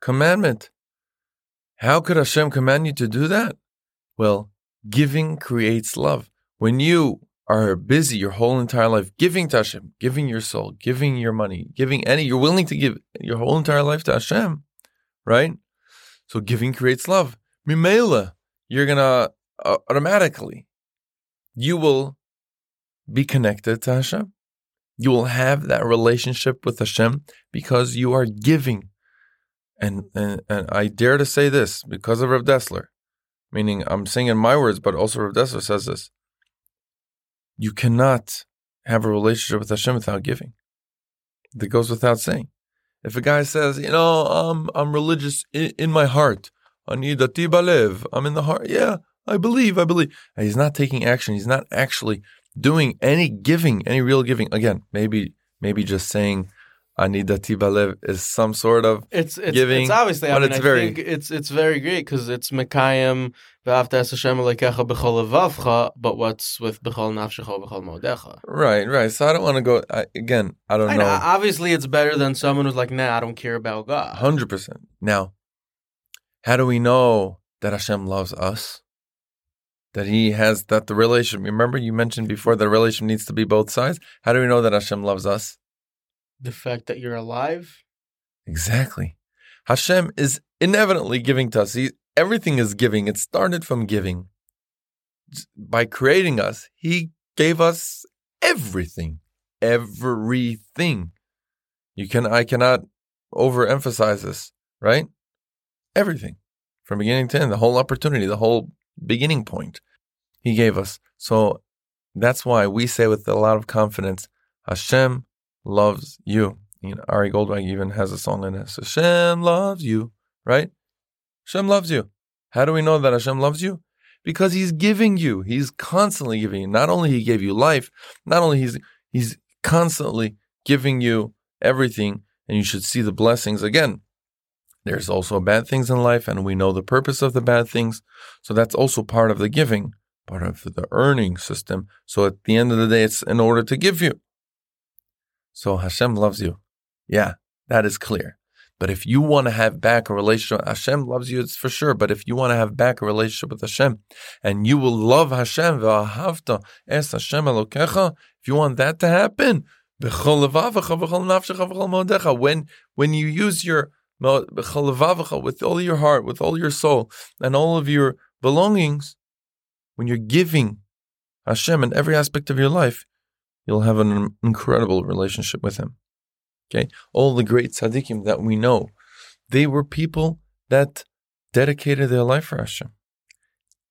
commandment. How could Hashem command you to do that? Well, giving creates love. When you are busy your whole entire life giving to Hashem, giving your soul, giving your money, giving any, you're willing to give your whole entire life to Hashem, right? So giving creates love. Mimela, you're gonna uh, automatically, you will be connected to Hashem. You will have that relationship with Hashem because you are giving. And, and, and I dare to say this because of Rav Dessler, meaning I'm saying in my words, but also Rav Dessler says this. You cannot have a relationship with Hashem without giving. That goes without saying. If a guy says, you know, I'm I'm religious in, in my heart, ani dati balev, I'm in the heart, yeah, I believe, I believe. And he's not taking action. He's not actually doing any giving, any real giving. Again, maybe maybe just saying Anidati Balev is some sort of it's, it's giving, It's obviously, I but mean, it's I very- think it's it's very great because it's Mekayim v'afta es Hashem Elokecha b'chol levavcha, but what's with b'chol nafshecha b'chol modecha? right, right. So I don't want to go I, again. I don't I know, know, obviously, it's better than someone who's like, nah, I don't care about God. hundred percent. Now, how do we know that Hashem loves us? That He has that the relation. Remember, you mentioned before the relation needs to be both sides. How do we know that Hashem loves us? The fact that you're alive, Exactly. Hashem is inevitably giving to us. He, everything is giving. It started from giving. By creating us, He gave us everything. Everything. You can I cannot overemphasize this, right? Everything. From beginning to end, the whole opportunity, the whole beginning point. He gave us. So that's why we say with a lot of confidence, Hashem loves you. You know, Ari Goldwag even has a song in this. Hashem loves you, right? Hashem loves you. How do we know that Hashem loves you? Because He's giving you. He's constantly giving you. Not only He gave you life, not only He's He's constantly giving you everything, and you should see the blessings. Again, there's also bad things in life, and we know the purpose of the bad things. So that's also part of the giving, part of the earning system. So at the end of the day, it's in order to give you. So Hashem loves you. Yeah, that is clear. But if you want to have back a relationship, Hashem loves you, it's for sure. But if you want to have back a relationship with Hashem, and you will love Hashem, es Hashem if you want that to happen, when when you use your with all your heart, with all your soul, and all of your belongings, when you're giving Hashem in every aspect of your life, you'll have an incredible relationship with Him. Okay, all the great tzaddikim that we know, they were people that dedicated their life for Hashem.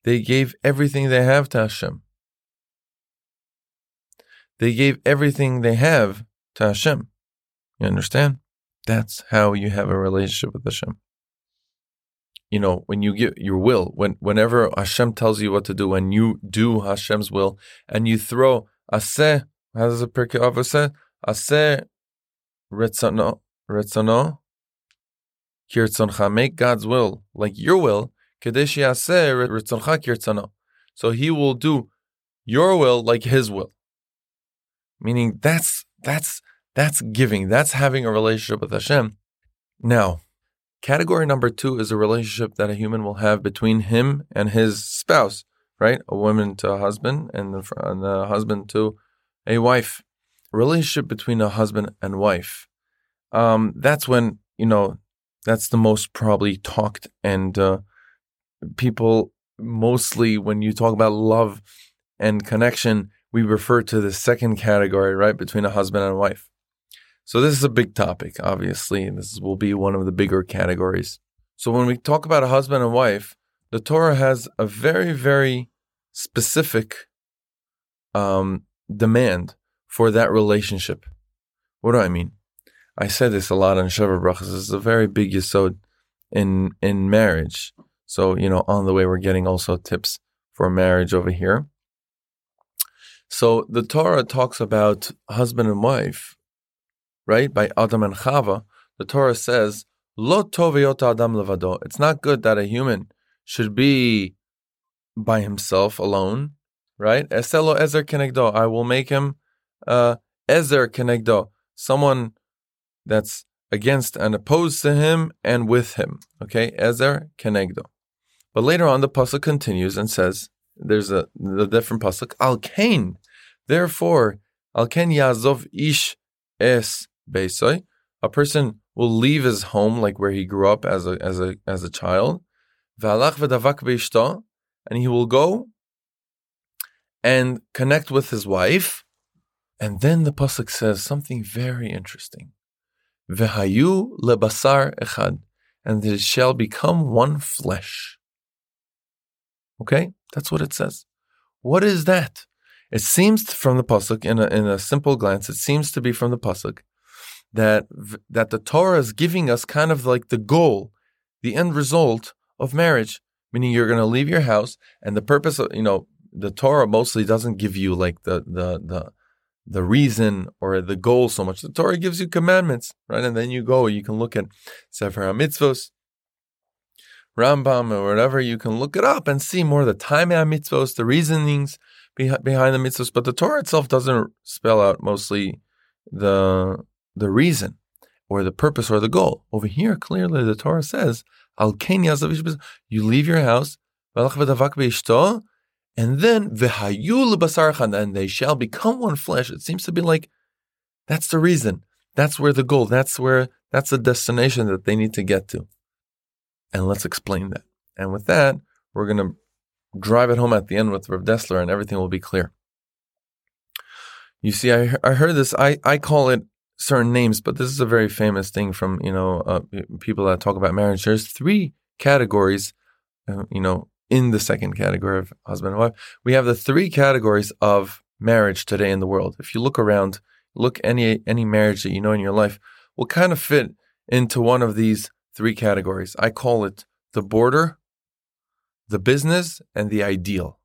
They gave everything they have to Hashem. They gave everything they have to Hashem. You understand? That's how you have a relationship with Hashem. You know, when you give your will, when whenever Hashem tells you what to do, when you do Hashem's will, and you throw aseh, how does it Pirkei Avos say? Aseh Retzono, Retzono, Kirtzoncha, make God's will like your will, Kadesh Yaseh Retzoncha Kirtzono. So he will do your will like his will. Meaning that's that's that's giving, that's having a relationship with Hashem. Now, category number two is a relationship that a human will have between him and his spouse, right? A woman to a husband and the, and the husband to a wife relationship between a husband and wife. Um, that's when you know that's the most probably talked and uh, people mostly when you talk about love and connection, we refer to the second category, right, between a husband and a wife. So this is a big topic, obviously, and this will be one of the bigger categories. So when we talk about a husband and wife, the Torah has a very, very specific um, demand for that relationship. What do I mean? I said this a lot on Sheva Brachas. This is a very big yisod in in marriage. So you know, on the way, we're getting also tips for marriage over here. So the Torah talks about husband and wife, right? By Adam and Chava, the Torah says, "Lo tov heyot adam levado." It's not good that a human should be by himself alone, right? Eselo ezer kenegdo. I will make him uh, Ezer kenegdo, someone that's against and opposed to him and with him. Okay, Ezer kenegdo. But later on, the pasuk continues and says, "There's a the different pasuk. Al kain, therefore, al kain yazov ish es beisoy. A person will leave his home, like where he grew up as a as a as a child, and he will go and connect with his wife. And then the pasuk says something very interesting. V'hayu lebasar echad, and it shall become one flesh. Okay, that's what it says. What is that? It seems from the pasuk, in a, in a simple glance, it seems to be from the pasuk that that the Torah is giving us kind of like the goal, the end result of marriage. Meaning, you're going to leave your house, and the purpose of you know the Torah mostly doesn't give you like the the the the reason or the goal so much. The Torah gives you commandments, right? And then you go, you can look at Sefer HaMitzvos, Rambam, or whatever. You can look it up and see more the time mitzvos, the reasonings behind the mitzvos. But the Torah itself doesn't spell out mostly the the reason or the purpose or the goal. Over here, clearly the Torah says, Al you leave your house, and then and they shall become one flesh. It seems to be like that's the reason. That's where the goal, that's where that's the destination that they need to get to. And let's explain that. And with that, we're gonna drive it home at the end with Rav Dessler and everything will be clear. You see, I, I heard this, I, I call it certain names, but this is a very famous thing from you know uh, people that talk about marriage. There's three categories, uh, you know, in the second category of husband and wife. We have the three categories of marriage today in the world. If you look around, look any any marriage that you know in your life will kind of fit into one of these three categories. I call it the border, the business, and the ideal.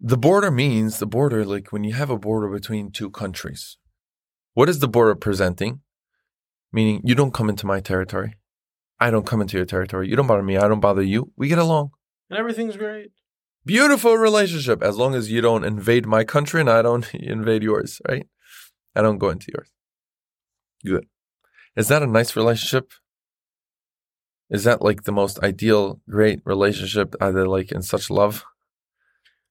The border means the border, like when you have a border between two countries, what is the border presenting? Meaning, you don't come into my territory. I don't come into your territory. You don't bother me. I don't bother you. We get along. And everything's great. Beautiful relationship as long as you don't invade my country and I don't invade yours, right? I don't go into yours. Good. Is that a nice relationship? Is that like the most ideal, great relationship? Are they like in such love?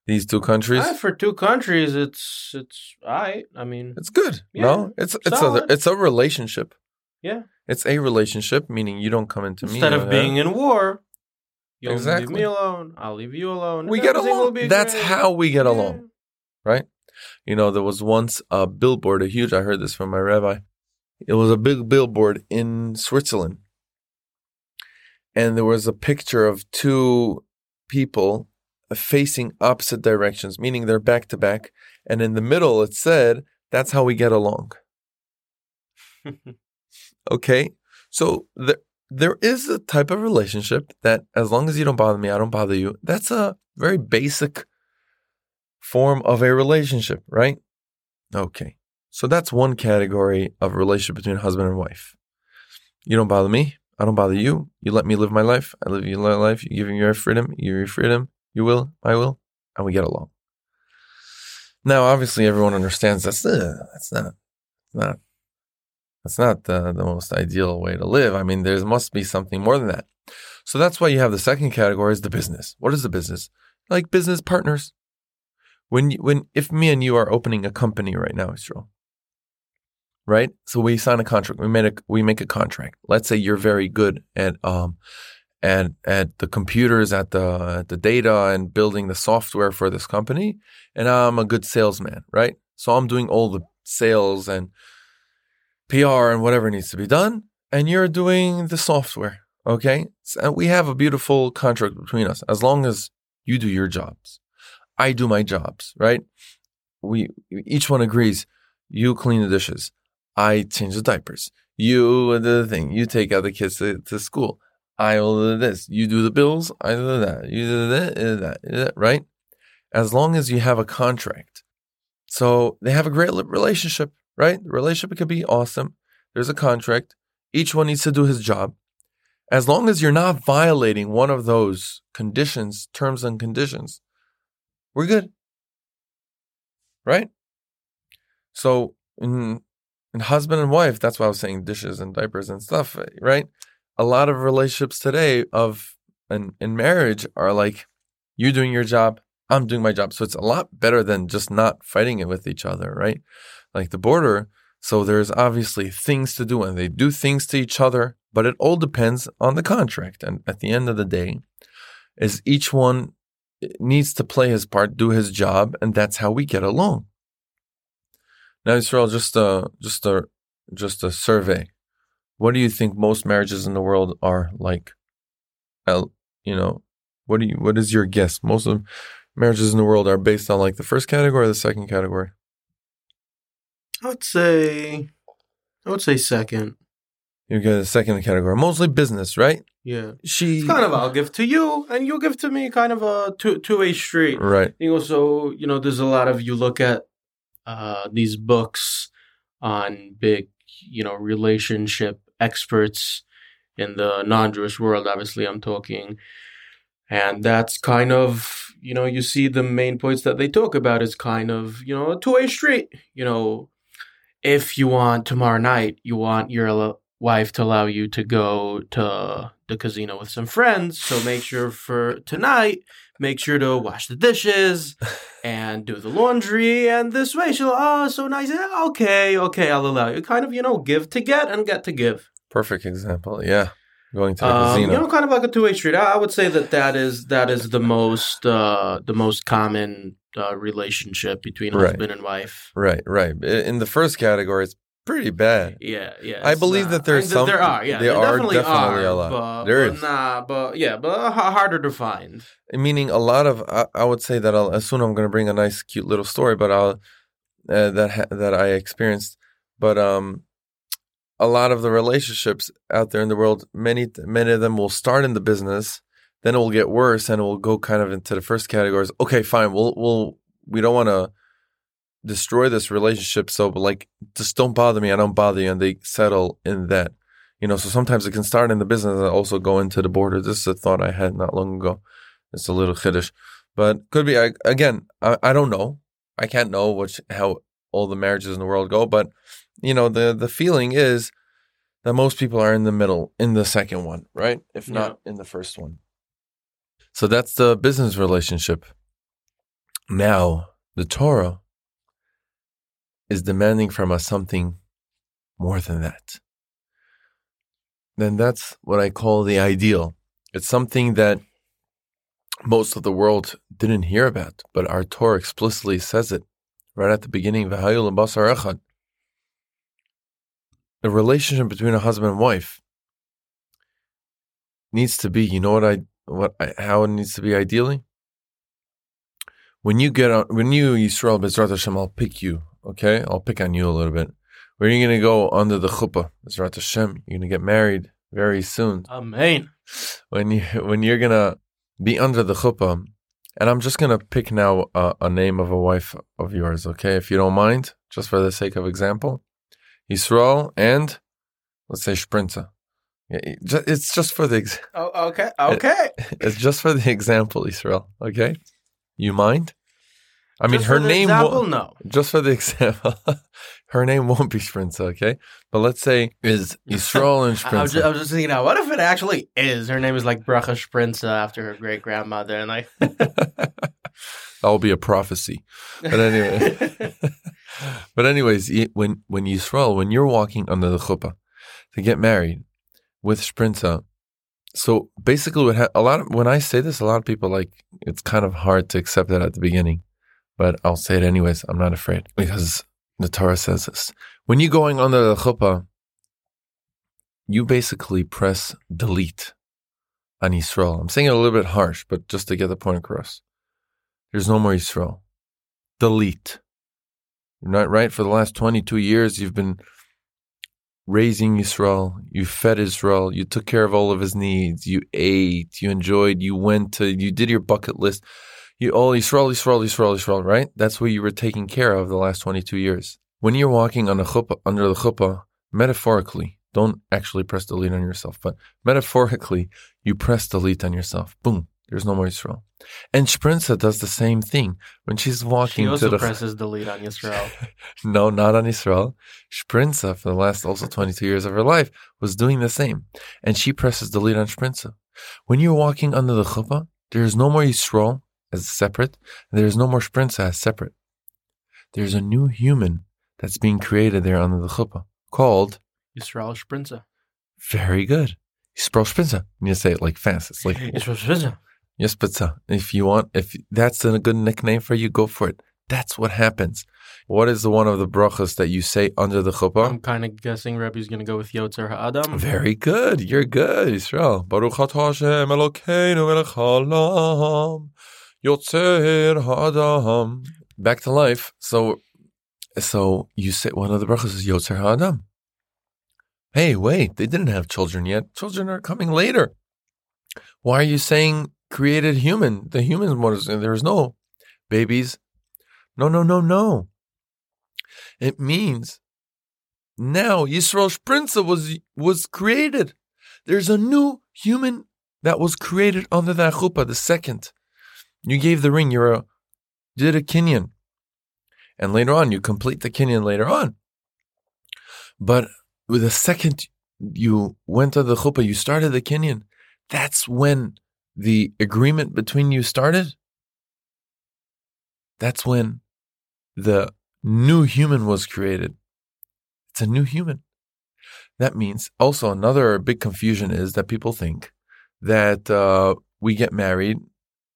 These two countries? Uh, for two countries, it's it's I. I mean, it's good. Yeah, no, it's it's solid. a it's a relationship. Yeah, it's a relationship, meaning you don't come into Instead me. Instead of being in war, you'll exactly. leave me alone. I'll leave you alone. We get along. That's great. how we get yeah. along, right? You know, there was once a billboard, a huge. I heard this from my rabbi. It was a big billboard in Switzerland, and there was a picture of two people facing opposite directions, meaning they're back to back. And in the middle, it said, that's how we get along. okay. So there, there is a type of relationship that as long as you don't bother me, I don't bother you. That's a very basic form of a relationship, right? Okay. So that's one category of relationship between husband and wife. You don't bother me. I don't bother you. You let me live my life. I live your life. You give me your freedom. You your freedom. You will, I will, and we get along. Now, obviously, everyone understands that's uh, that's not not that's not the, the most ideal way to live. I mean, there must be something more than that. So that's why you have the second category is the business. What is the business? Like business partners. When you, when if me and you are opening a company right now, Israel, right? So we sign a contract. We made a we make a contract. Let's say you're very good at um and at the computers, at the at the data, and building the software for this company. And I'm a good salesman, right? So I'm doing all the sales and PR and whatever needs to be done, and you're doing the software. Okay, so we have a beautiful contract between us as long as you do your jobs, I do my jobs, right? We each one agrees. You clean the dishes, I change the diapers. You do the thing. You take out the kids to, to school. I will this. You do the bills. I do that. You do that, that, do that, right? As long as you have a contract. So they have a great relationship, right? The relationship could be awesome. There's a contract. Each one needs to do his job. As long as you're not violating one of those conditions, terms and conditions, we're good. Right? So in in husband and wife, that's why I was saying dishes and diapers and stuff, right? A lot of relationships today of in, in marriage are like you're doing your job, I'm doing my job. So it's a lot better than just not fighting it with each other, right? Like the border. So there's obviously things to do and they do things to each other, but it all depends on the contract. And at the end of the day, is each one eh, needs to play his part, do his job, and that's how we get along. Now, Israel, just a just a just a survey. What do you think most marriages in the world are like? You know, what do you? What is your guess? Most of marriages in the world are based on like the first category or the second category. I would say, I would say second. You get the second category, mostly business, right? Yeah, She it's kind of I'll give to you and you give to me, kind of a two two way street. right. You know, so you know, there's a lot of you look at uh, these books on big, you know, relationship experts in the non-Jewish world. Obviously, I'm talking, and that's kind of you know, you see the main points that they talk about is kind of you know a two-way street. You know, if you want tomorrow night, you want your wife to allow you to go to the casino with some friends. So make sure for tonight, make sure to wash the dishes and do the laundry. And this way, she'll, oh, so nice. Okay, okay, I'll allow you. Kind of, you know, give to get and get to give. Perfect example. Yeah. Going to the Um, you know, kind of like a two way street. I, I would say that that is that is the most uh, the most common uh, relationship between Right. husband and wife. right, right. In the first category, it's pretty bad. Yeah, yeah. I believe not- that there's I mean, there are, yeah, there there are definitely, definitely are, a lot. But, There but is. nah, but yeah, but harder to find. Meaning a lot of, I, I would say that I'll, as soon I'm going to bring a nice, cute little story, but I'll, uh, that, ha- that I experienced. But, um, a lot of the relationships out there in the world, many, many of them will start in the business, then it will get worse and it will go kind of into the first categories. Okay, fine. We'll, we'll, we don't want to destroy this relationship. So, but like, just don't bother me. I don't bother you. And they settle in that, you know, so sometimes it can start in the business and also go into the border. This is a thought I had not long ago. It's a little chiddush, but could be. I, again, I, I don't know. I can't know which, how all the marriages in the world go, but you know, the, the feeling is that most people are in the middle, in the second one, right? If not in the first one. So that's the business relationship. Now, the Torah is demanding from us something more than that. Then that's what I call the ideal. It's something that most of the world didn't hear about, but our Torah explicitly says it right at the beginning. The relationship between a husband and wife needs to be, you know what I what I, how it needs to be ideally? When you get on when you Yisrael Bezrat Hashem, I'll pick you, okay? I'll pick on you a little bit. Where are you gonna go under the chuppah? Bezrat Hashem, you're gonna get married very soon. Amen. When you when you're gonna be under the chuppah, and I'm just gonna pick now a, a name of a wife of yours, okay? If you don't mind, just for the sake of example, Yisrael and let's say Sprinza. Yeah, it ju- It's just for the ex- Oh, okay, okay. it's just for the example, Israel. Okay, you mind? I mean, Just her name. Example, no. just for the example, her name won't be Sprinza. Okay, but let's say is Yisrael and I, I was just, I was just thinking, now, what if it actually is? Her name is like Bracha Sprinza after her great grandmother, and like. that will be a prophecy. But anyway, but anyways, when when Yisrael, when you're walking under the chuppah to get married with Sprinza, uh, so basically, what ha- a lot of when I say this, a lot of people like it's kind of hard to accept that at the beginning, but I'll say it anyways. I'm not afraid because the Torah says this. When you're going under the chuppah, you basically press delete on Yisrael. I'm saying it a little bit harsh, but just to get the point across. There's no more Yisrael. Delete. You're not right. For the last 22 years, you've been raising Yisrael. You fed Israel. You took care of all of his needs. You ate. You enjoyed. You went to. You did your bucket list. You all Yisrael, Yisrael, Yisrael, Yisrael. Right. That's what you were taking care of the last 22 years. When you're walking on a chuppah, under the chuppah, metaphorically, don't actually press delete on yourself, but metaphorically, you press delete on yourself. Boom. there's no more Yisrael. And Sprinza does the same thing when she's walking She also to the presses delete on Yisrael. no, not on Israel. Sprinza, for the last also 22 years of her life, was doing the same. And she presses delete on Sprinza. When you're walking under the chuppah, there is no more Yisrael as separate, there is no more Sprinza as separate. There's a new human that's being created there under the chuppah called, Yisrael Sprinza. very good, Yisrael Sprinza. You need to say it like fast. It's like, Yisrael Sprinza. yes, Sprinza. If you want, if that's a good nickname for you, go for it. That's what happens. What is the one of the brachas that you say under the chuppah? I'm kind of guessing Rebbe's going to go with Yotzer Ha'adam. Very good. You're good, Israel. Baruch Hashem Elokeinu melech yotzer ha'adam. Back to life. So, so you say one of the brachas is yotzer ha'adam. Hey, wait, they didn't have children yet. Children are coming later. Why are you saying created human? The human was there is no babies. No, no, no, no. It means now Yisrael Sprinza was was created. There's a new human that was created under that chuppah, the second. You gave the ring, you're a did a kinyan. And later on, you complete the kinyan later on. But with the second you went to the chuppah, you started the kinyan. That's when the agreement between you started. That's when the new human was created. It's a new human. That means also another big confusion is that people think that uh, we get married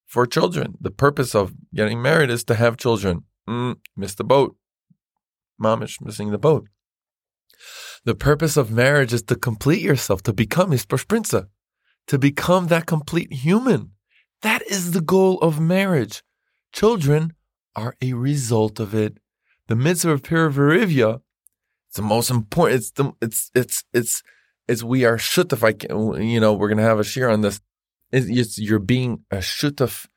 for children. The purpose of getting married is to have children. Mm, missed the boat. Mamish missing the boat. The purpose of marriage is to complete yourself, to become Isprinza, to become that complete human. That is the goal of marriage. Children are a result of it. The mitzvah of Pirya V'rivya, it's the most important. It's the it's it's it's it's we are shut if I can, you know we're gonna have a share on this. It's, you're being a shutaf,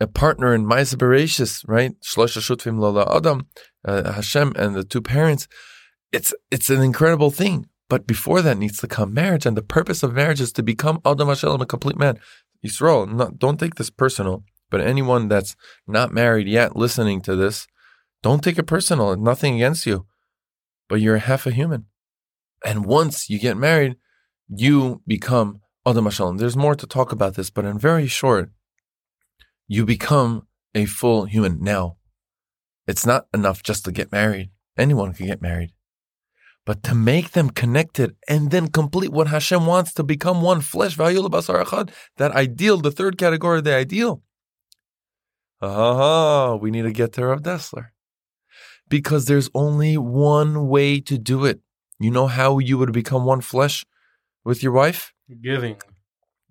a partner in Bereshis, right? Shlosha shutfim lola Adam, uh, Hashem, and the two parents. It's it's an incredible thing. But before that needs to come marriage, and the purpose of marriage is to become Adam HaShalem, a complete man. Yisrael, not, don't take this personal. But anyone that's not married yet listening to this, don't take it personal. Nothing against you, but you're half a human. And once you get married, you become Adam HaShalem. There's more to talk about this, but in very short, you become a full human. Now, it's not enough just to get married. Anyone can get married. But to make them connected and then complete what Hashem wants to become one flesh, that ideal, the third category of the ideal. Ah, we need to get to Rav Dessler. Because there's only one way to do it. You know how you would become one flesh with your wife? Giving.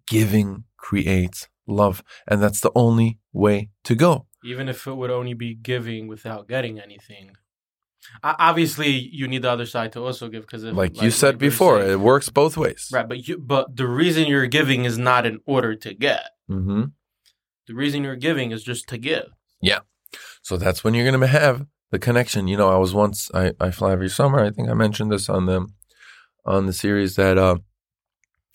Giving creates love. And that's the only way to go. Even if it would only be giving without getting anything. Obviously, you need the other side to also give because, Like you said before, it works both ways. right? But you, but the reason you're giving is not in order to get. hmm The reason you're giving is just to give. Yeah, so that's when you're going to have the connection. You know, I was once I, I fly every summer. I think I mentioned this on the on the series that uh,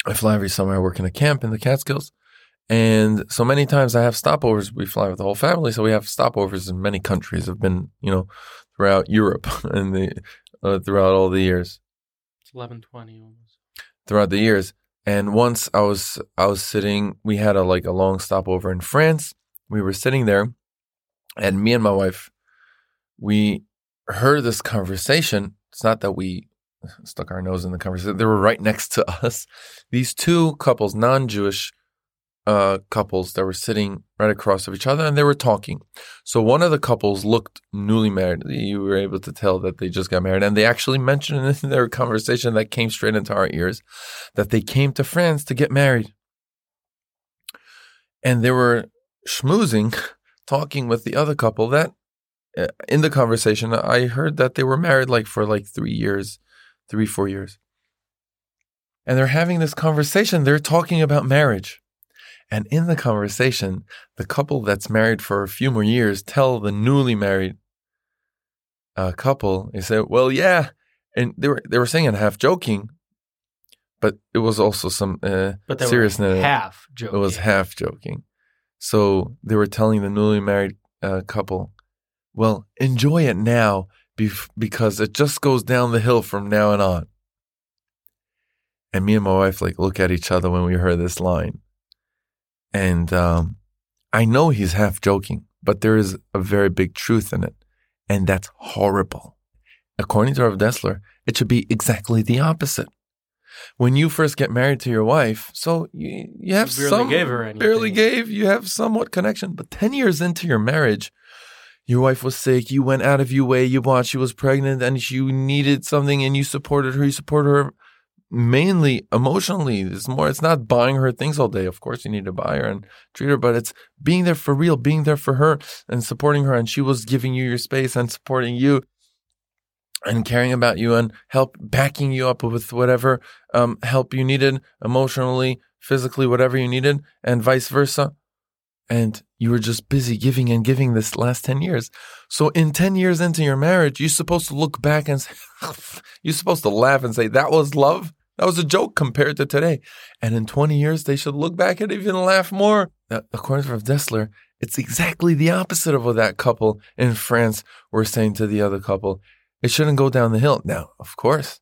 I fly every summer. I work in a camp in the Catskills, and so many times I have stopovers. We fly with the whole family, so we have stopovers in many countries. I've been, you know, throughout Europe and the uh, throughout all the years. It's eleven twenty almost. throughout the years. And once I was I was sitting, we had a like a long stopover in France. We were sitting there, and me and my wife, we heard this conversation. It's not that we stuck our nose in the conversation; they were right next to us. These two couples, non-Jewish uh, couples, that were sitting right across of each other, and they were talking. So one of the couples looked newly married. You were able to tell that they just got married, and they actually mentioned in their conversation that came straight into our ears that they came to France to get married. And they were schmoozing, talking with the other couple that uh, in the conversation, I heard that they were married like for like three years, three, four years. And they're having this conversation. They're talking about marriage. And in the conversation, the couple that's married for a few more years tell the newly married uh, couple, they say, well, yeah. And they were, they were saying it half joking, but it was also some uh, But seriousness. half joking. It was half joking. So they were telling the newly married uh, couple, well, enjoy it now because it just goes down the hill from now and on. And me and my wife like look at each other when we heard this line. And um, I know he's half joking, but there is a very big truth in it. And that's horrible. According to Rav Dessler, it should be exactly the opposite. When you first get married to your wife, so you, you have You barely some gave her anything. barely gave, you have somewhat connection. But 10 years into your marriage, your wife was sick, you went out of your way, you bought, she was pregnant and she needed something and you supported her, you supported her mainly emotionally. It's more, it's not buying her things all day. Of course, you need to buy her and treat her, but it's being there for real, being there for her and supporting her. And she was giving you your space and supporting you and caring about you and help backing you up with whatever um, help you needed emotionally, physically, whatever you needed, and vice versa. And you were just busy giving and giving this last 10 years. So in 10 years into your marriage, you're supposed to look back and say, you're supposed to laugh and say, that was love. That was a joke compared to today. And in 20 years, they should look back and even laugh more. Now, according to Rav Dessler, it's exactly the opposite of what that couple in France were saying to the other couple. It shouldn't go down the hill. Now, of course,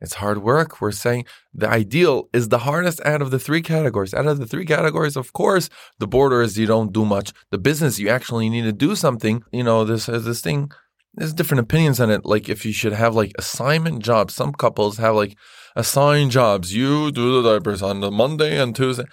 it's hard work. We're saying the ideal is the hardest out of the three categories. Out of the three categories, of course, the boarder is you don't do much. The business, you actually need to do something. You know, this uh, this thing, there's different opinions on it. Like if you should have like assignment jobs. Some couples have like assigned jobs. You do the diapers on the Monday and Tuesday.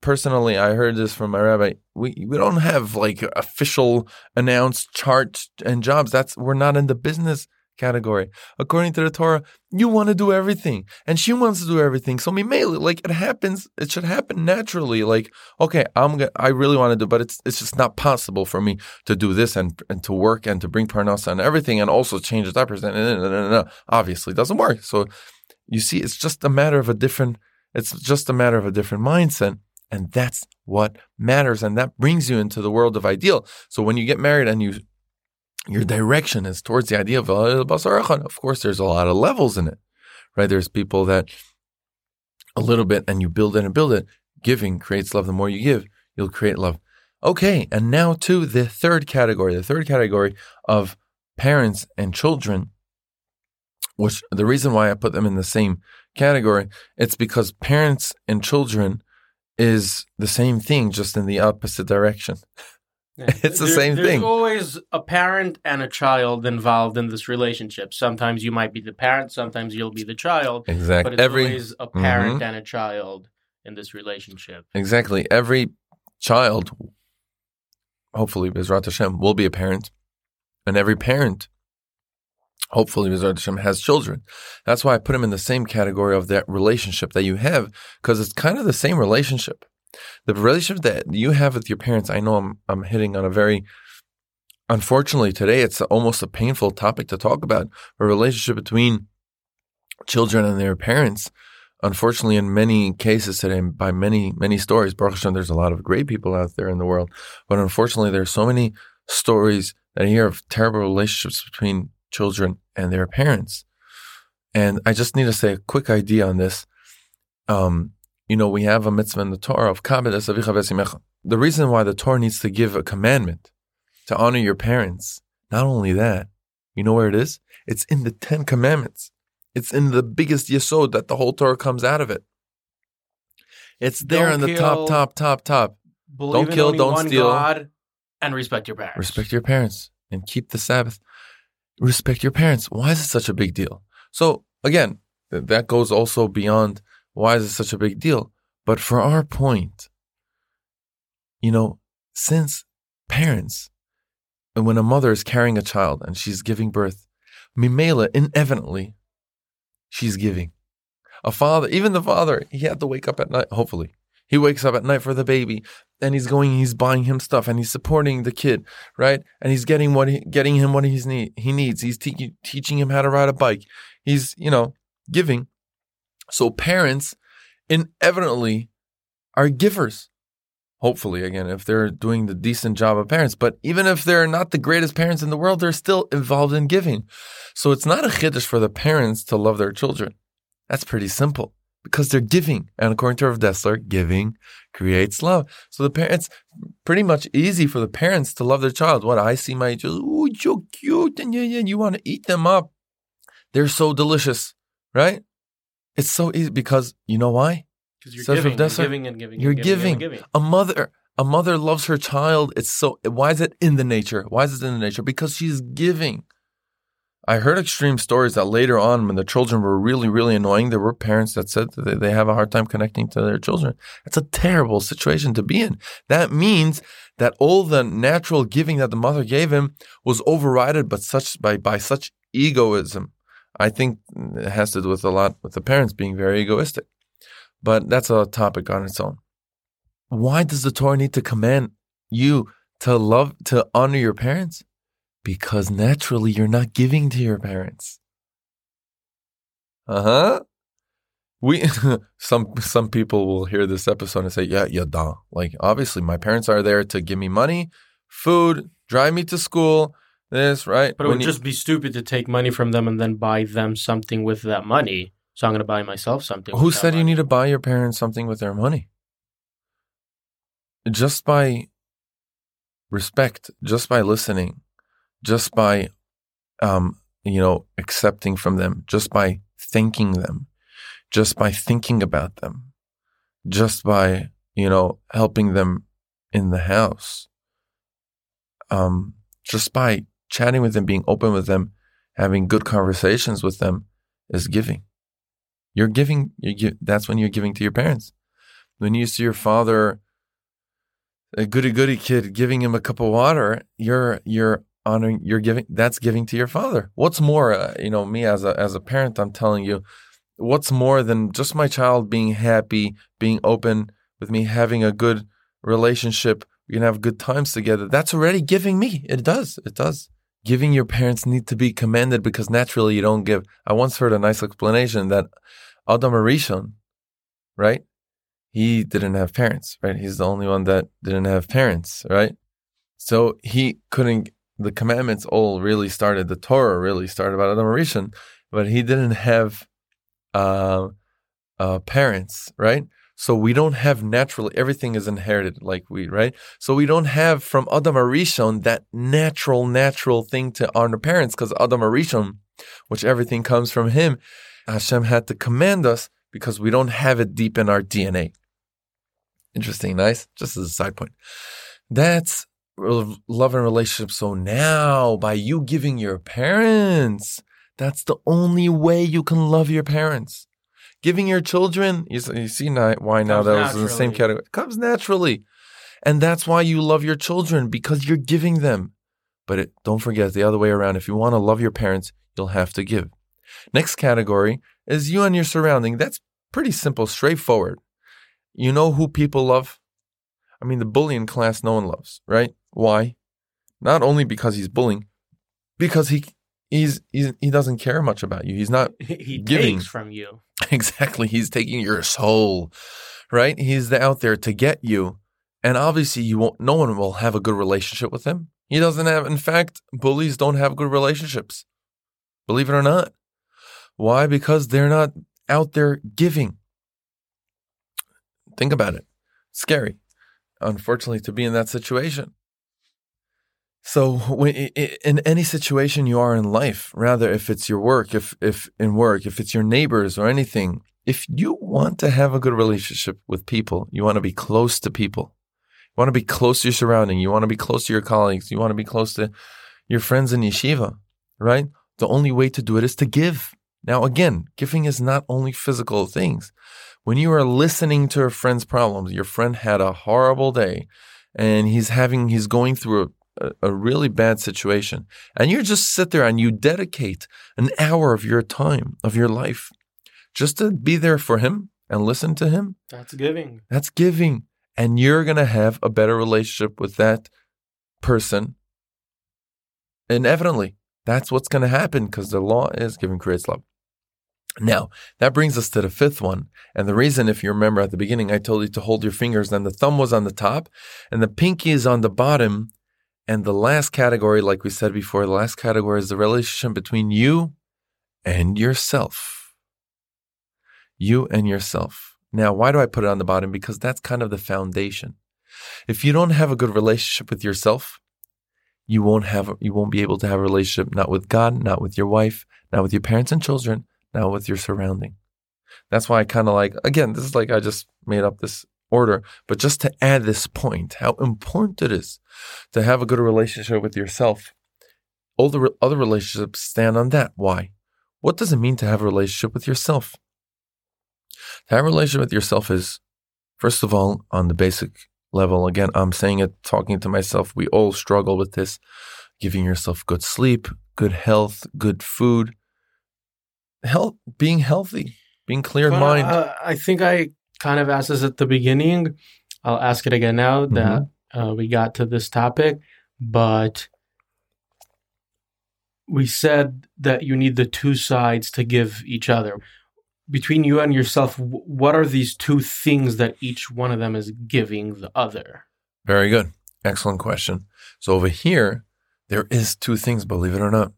Personally, I heard this from my rabbi. We we don't have like official announced chart and jobs. That's we're not in the business category. According to the Torah, you want to do everything, and she wants to do everything. So me, mimele, like it happens, it should happen naturally. Like, okay, I'm gonna, I really want to do, but it's it's just not possible for me to do this and and to work and to bring parnasa and everything, and also change diapers. And, and, and, and, and obviously, doesn't work. So you see, it's just a matter of a different. It's just a matter of a different mindset. And that's what matters. And that brings you into the world of ideal. So when you get married and you your direction is towards the idea of of course there's a lot of levels in it. Right? There's people that a little bit and you build it and build it. Giving creates love. The more you give, you'll create love. Okay, and now to the third category, the third category of parents and children, which the reason why I put them in the same category, it's because parents and children is the same thing, just in the opposite direction. It's the There- same there's thing. There's always a parent and a child involved in this relationship. Sometimes you might be the parent, sometimes you'll be the child, Exactly. but it's Every always a parent Mhm. and a child in this relationship. exactly every child, hopefully Bezrat Hashem, will be a parent, and every parent, hopefully Bezrat Hashem, has children. That's why I put them in the same category of that relationship that you have, because it's kind of the same relationship. The relationship that you have with your parents, I know I'm I'm hitting on a very unfortunately today it's almost a painful topic to talk about a relationship between children and their parents unfortunately in many cases today by many many stories Baruch Hashem, there's a lot of great people out there in the world but unfortunately there's so many stories that I hear of terrible relationships between children and their parents. And I just need to say a quick idea on this. Um, you know we have a mitzvah in the Torah of kabed es avicha v'es imecha. the reason why the Torah needs to give a commandment to honor your parents. Not only that, you know where it is? It's in the Ten Commandments. It's in the biggest yesod that the whole Torah comes out of it. It's there Don't in the kill. top, top, top, top. Don't in kill, don't steal. God and respect your parents. Respect your parents and keep the Sabbath. Respect your parents. Why is it such a big deal? So again, that goes also beyond why is it such a big deal? But for our point, you know, since parents, and when a mother is carrying a child and she's giving birth, Mimela, inevitably, she's giving. A father, even the father, he had to wake up at night, hopefully. He wakes up at night for the baby and he's going, he's buying him stuff and he's supporting the kid, right? And he's getting what he, getting him what he's need, he needs. He's te- teaching him how to ride a bike. He's, you know, giving. So parents inevitably are givers. Hopefully, again, if they're doing the decent job of parents, but even if they're not the greatest parents in the world, they're still involved in giving. So it's not a chiddush for the parents to love their children. That's pretty simple Because they're giving. And according to Rav Dessler, giving creates love. So the parents, pretty much easy for the parents to love their child. What I see my child, oh, so cute, and yeah, you want to eat them up. They're so delicious, right? It's so easy because you know why? Because you're, Says giving, you're giving and giving. You're and giving, giving. and giving. A mother, a mother loves her child. It's so. Why is it in the nature? Why is it in the nature? Because she's giving. I heard extreme stories that later on, when the children were really, really annoying, there were parents that said that they- they have a hard time connecting to their children. It's a terrible situation to be in. That means that all the natural giving that the mother gave him was overridden but such by, by such egoism. I think it has to do with a lot with the parents being very egoistic. But that's a topic on its own. Why does the Torah need to command you to love, to honor your parents? Because naturally you're not giving to your parents. Uh huh. We some some people will hear this episode and say, "Yeah, yeah, duh." Like obviously, my parents are there to give me money, food, drive me to school. This right, But it When would you- just be stupid to take money from them and then buy them something with that money. So I'm going to buy myself something. Who said you need to buy your parents something with their money? Just by respect, just by listening, just by um, you know, accepting from them, just by thanking them, just by thinking about them, just by, you know, helping them in the house. Um, just by chatting with them, being open with them, having good conversations with them is giving. You're giving. You give, that's when you're giving to your parents. When you see your father, a goody goody kid, giving him a cup of water, you're you're honoring. You're giving. That's giving to your father. What's more, uh, you know, me as a as a parent, I'm telling you, what's more than just my child being happy, being open with me, having a good relationship. We can have good times together. That's already giving me. It does. It does giving your parents need to be commended because naturally you don't give. I once heard a nice explanation that Adam Arishon, right? He didn't have parents, right? He's the only one that didn't have parents, right? So he couldn't. The commandments all really started. The Torah really started about Adam Arishon, but he didn't have uh, uh, parents, right? So we don't have naturally everything is inherited like we, right? So we don't have from Adam Arishon that natural, natural thing to honor parents because Adam Arishon, which everything comes from him, Hashem had to command us because we don't have it deep in our DNA. Interesting, nice. Just as a side point. That's love and relationship. So now, by you giving your parents, that's the only way you can love your parents. Giving your children, you, you see why now that was in the same category. It comes naturally. And that's why you love your children because you're giving them. But it, don't forget the other way around. If you want to love your parents, you'll have to give. Next category is you and your surrounding. That's pretty simple, straightforward. You know who people love? I mean, the bullying class no one loves, right? Why? Not only because he's bullying, because he he's, he's he doesn't care much about you. He's not he Giving. takes from you. exactly. He's taking your soul, right? He's out there to get you, and obviously, you won't. No one will have a good relationship with him. He doesn't have. In fact, bullies don't have good relationships. Believe it or not. Why? Because they're not out there giving. Think about it. Scary, unfortunately, to be in that situation. So, when, in any situation you are in life, rather if it's your work, if if in work, if it's your neighbors or anything, if you want to have a good relationship with people, you want to be close to people. You want to be close to your surrounding. You want to be close to your colleagues. You want to be close to your friends in yeshiva, right? The only way to do it is to give. Now, again, giving is not only physical things. When you are listening to a friend's problems, your friend had a horrible day and he's having, he's going through a, a really bad situation. And you just sit there and you dedicate an hour of your time, of your life, just to be there for him and listen to him. That's giving. That's giving. And you're going to have a better relationship with that person. Inevitably, that's what's going to happen because the law is giving creates love. Now, that brings us to the fifth one. And the reason, if you remember at the beginning, I told you to hold your fingers, and the thumb was on the top and the pinky is on the bottom. And the last category, like we said before, the last category is the relationship between you and yourself. You and yourself. Now, why do I put it on the bottom? Because that's kind of the foundation. If you don't have a good relationship with yourself, you won't have you won't be able to have a relationship not with God, not with your wife, not with your parents and children, not with your surrounding. That's why I kind of like again, this is like I just made up this order, but just to add this point, how important it is to have a good relationship with yourself. All the re- other relationships stand on that. Why? What does it mean to have a relationship with yourself? To have a relationship with yourself is, first of all, on the basic level. Again, I'm saying it, talking to myself. We all struggle with this. Giving yourself good sleep, good health, good food, health, being healthy, being clear in mind. Uh, I think I kind of asked this at the beginning. I'll ask it again now mm-hmm. that uh, we got to this topic, but we said that you need the two sides to give each other between you and yourself, what are these two things that each one of them is giving the other? Very good. Excellent question. So over here, there is two things, believe it or not.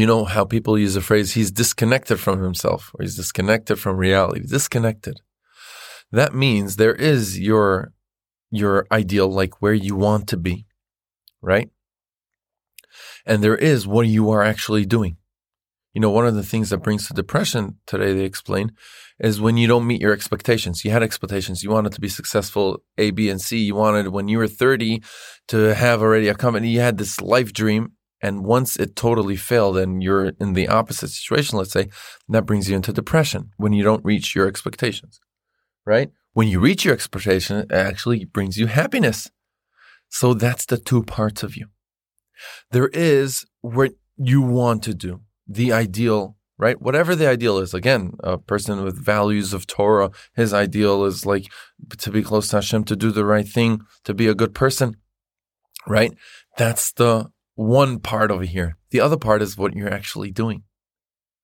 You know how people use the phrase, he's disconnected from himself or he's disconnected from reality, disconnected. That means there is your, your ideal, like where you want to be, right? And there is what you are actually doing. You know, one of the things that brings to depression today, they explain, is when you don't meet your expectations. You had expectations. You wanted to be successful A, B, and C. You wanted, when you were 30, to have already a company. You had this life dream. And once it totally failed and you're in the opposite situation, let's say, that brings you into depression when you don't reach your expectations, right? When you reach your expectation, it actually brings you happiness. So that's the two parts of you. There is what you want to do the ideal, right? Whatever the ideal is. Again, a person with values of Torah, his ideal is like to be close to Hashem, to do the right thing, to be a good person, right? That's the one part over here. The other part is what you're actually doing,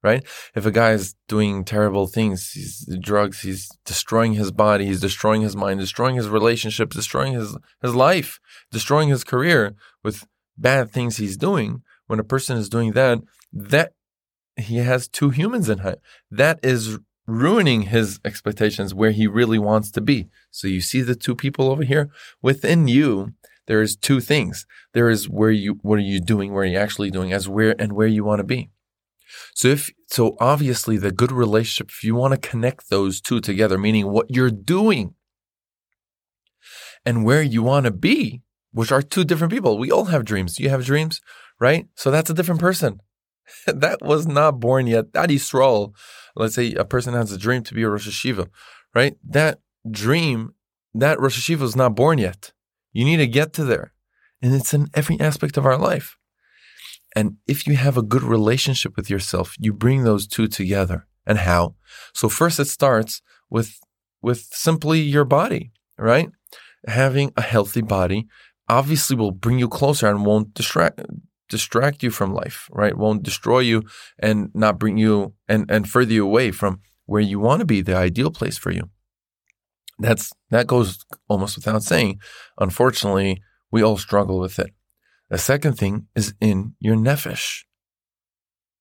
right? If a guy is doing terrible things, he's drugs, he's destroying his body, he's destroying his mind, destroying his relationships, destroying his, his life, destroying his career with bad things he's doing. When a person is doing that, that he has two humans in him. That is ruining his expectations where he really wants to be. So you see the two people over here within you. There is two things. There is where you, what are you doing? Where are you actually doing as where and where you want to be. So if, so obviously the good relationship, if you want to connect those two together, meaning what you're doing and where you want to be, which are two different people. We all have dreams. You have dreams, right? So that's a different person. that was not born yet. That Yisrael, let's say a person has a dream to be a Rosh Yeshiva, right? That dream, that Rosh Yeshiva is not born yet. You need to get to there. And it's in every aspect of our life. And if you have a good relationship with yourself, you bring those two together. And how? So first it starts with with simply your body, right? Having a healthy body obviously will bring you closer and won't distract distract you from life, right? Won't destroy you and not bring you and, and further you away from where you want to be, the ideal place for you. That's that goes almost without saying. Unfortunately, we all struggle with it. The second thing is in your nefesh,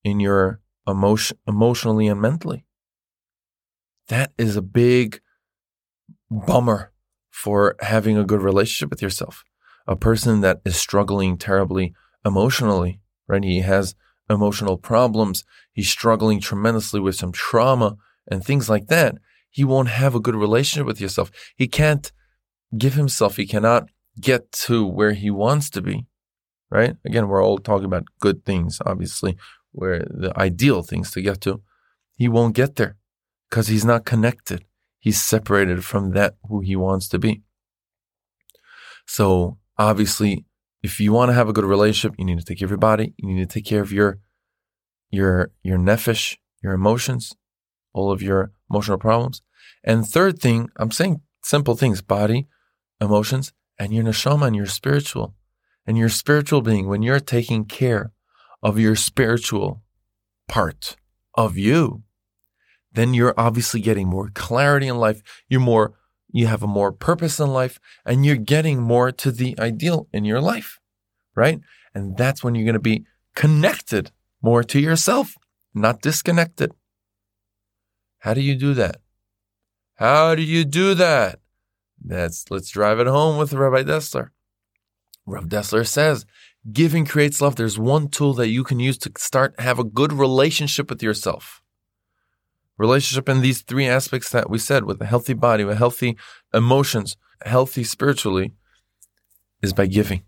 in your emotion, emotionally and mentally. That is a big bummer for having a good relationship with yourself. A person that is struggling terribly emotionally, right? He has emotional problems. He's struggling tremendously with some trauma and things like that. He won't have a good relationship with yourself. He can't give himself, he cannot get to where he wants to be, right? Again, we're all talking about good things, obviously, where the ideal things to get to. He won't get there because he's not connected. He's separated from that who he wants to be. So obviously, if you want to have a good relationship, you need to take care of your body. You need to take care of your your your nefesh, your emotions, all of your emotional problems. And third thing, I'm saying simple things: body, emotions, and your neshama, and your spiritual, and your spiritual being. When you're taking care of your spiritual part of you, then you're obviously getting more clarity in life. You're more you have a more purpose in life and you're getting more to the ideal in your life, right? And that's when you're going to be connected more to yourself, not disconnected. How do you do that? How do you do that? That's let's drive it home with Rabbi Dessler. Rabbi Dessler says, giving creates love. There's one tool that you can use to start have a good relationship with yourself. Relationship in these three aspects that we said with a healthy body, with healthy emotions, healthy spiritually, is by giving.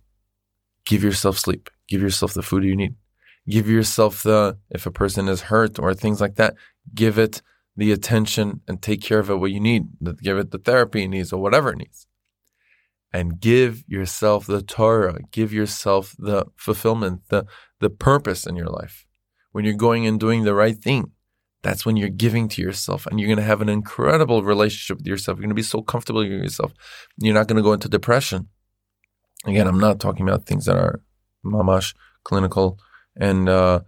Give yourself sleep. Give yourself the food you need. Give yourself the, if a person is hurt or things like that, give it the attention and take care of it what you need. Give it the therapy it needs or whatever it needs. And give yourself the Torah. Give yourself the fulfillment, the, the purpose in your life. When you're going and doing the right thing, that's when you're giving to yourself and you're going to have an incredible relationship with yourself. You're going to be so comfortable with yourself. You're not going to go into depression. Again, I'm not talking about things that are mamash clinical and uh,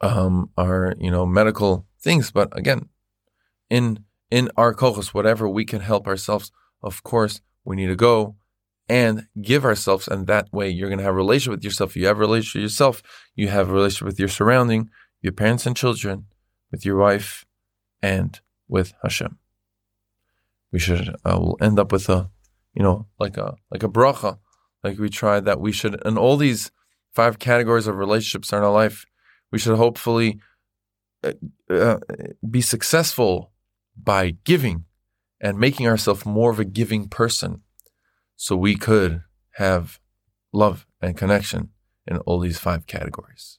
um, are you know medical things. But again, in in our kochos, whatever we can help ourselves, of course, we need to go and give ourselves. And that way, you're going to have a relationship with yourself. You have a relationship with yourself. You have a relationship with your surrounding, your parents and children, with your wife, and with Hashem. We should uh, we'll end up with a, you know, like a like a bracha, like we tried that we should in all these five categories of relationships in our life, we should hopefully uh, be successful by giving and making ourselves more of a giving person so we could have love and connection in all these five categories.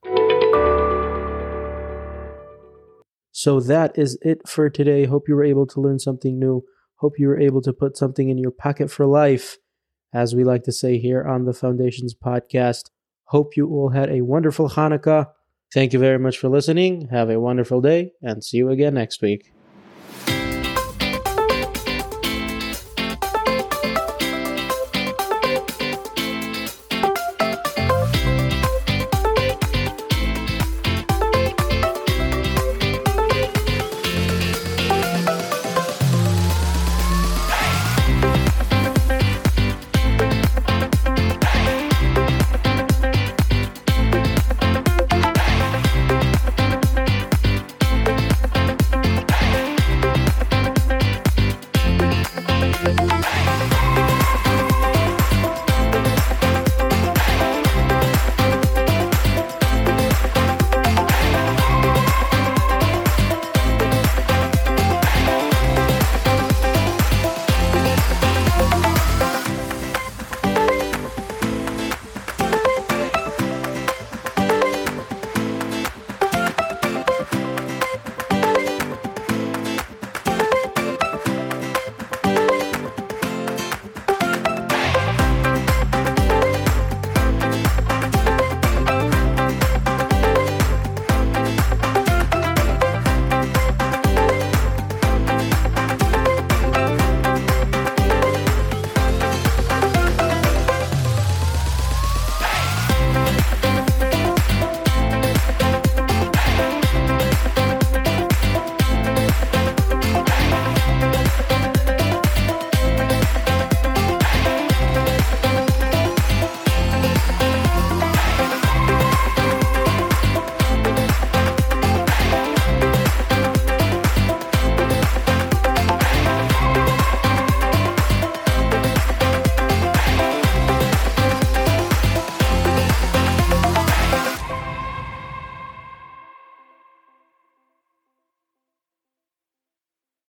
So that is it for today. Hope you were able to learn something new. Hope you were able to put something in your pocket for life, as we like to say here on the Foundations podcast. Hope you all had a wonderful Hanukkah. Thank you very much for listening. Have a wonderful day and see you again next week.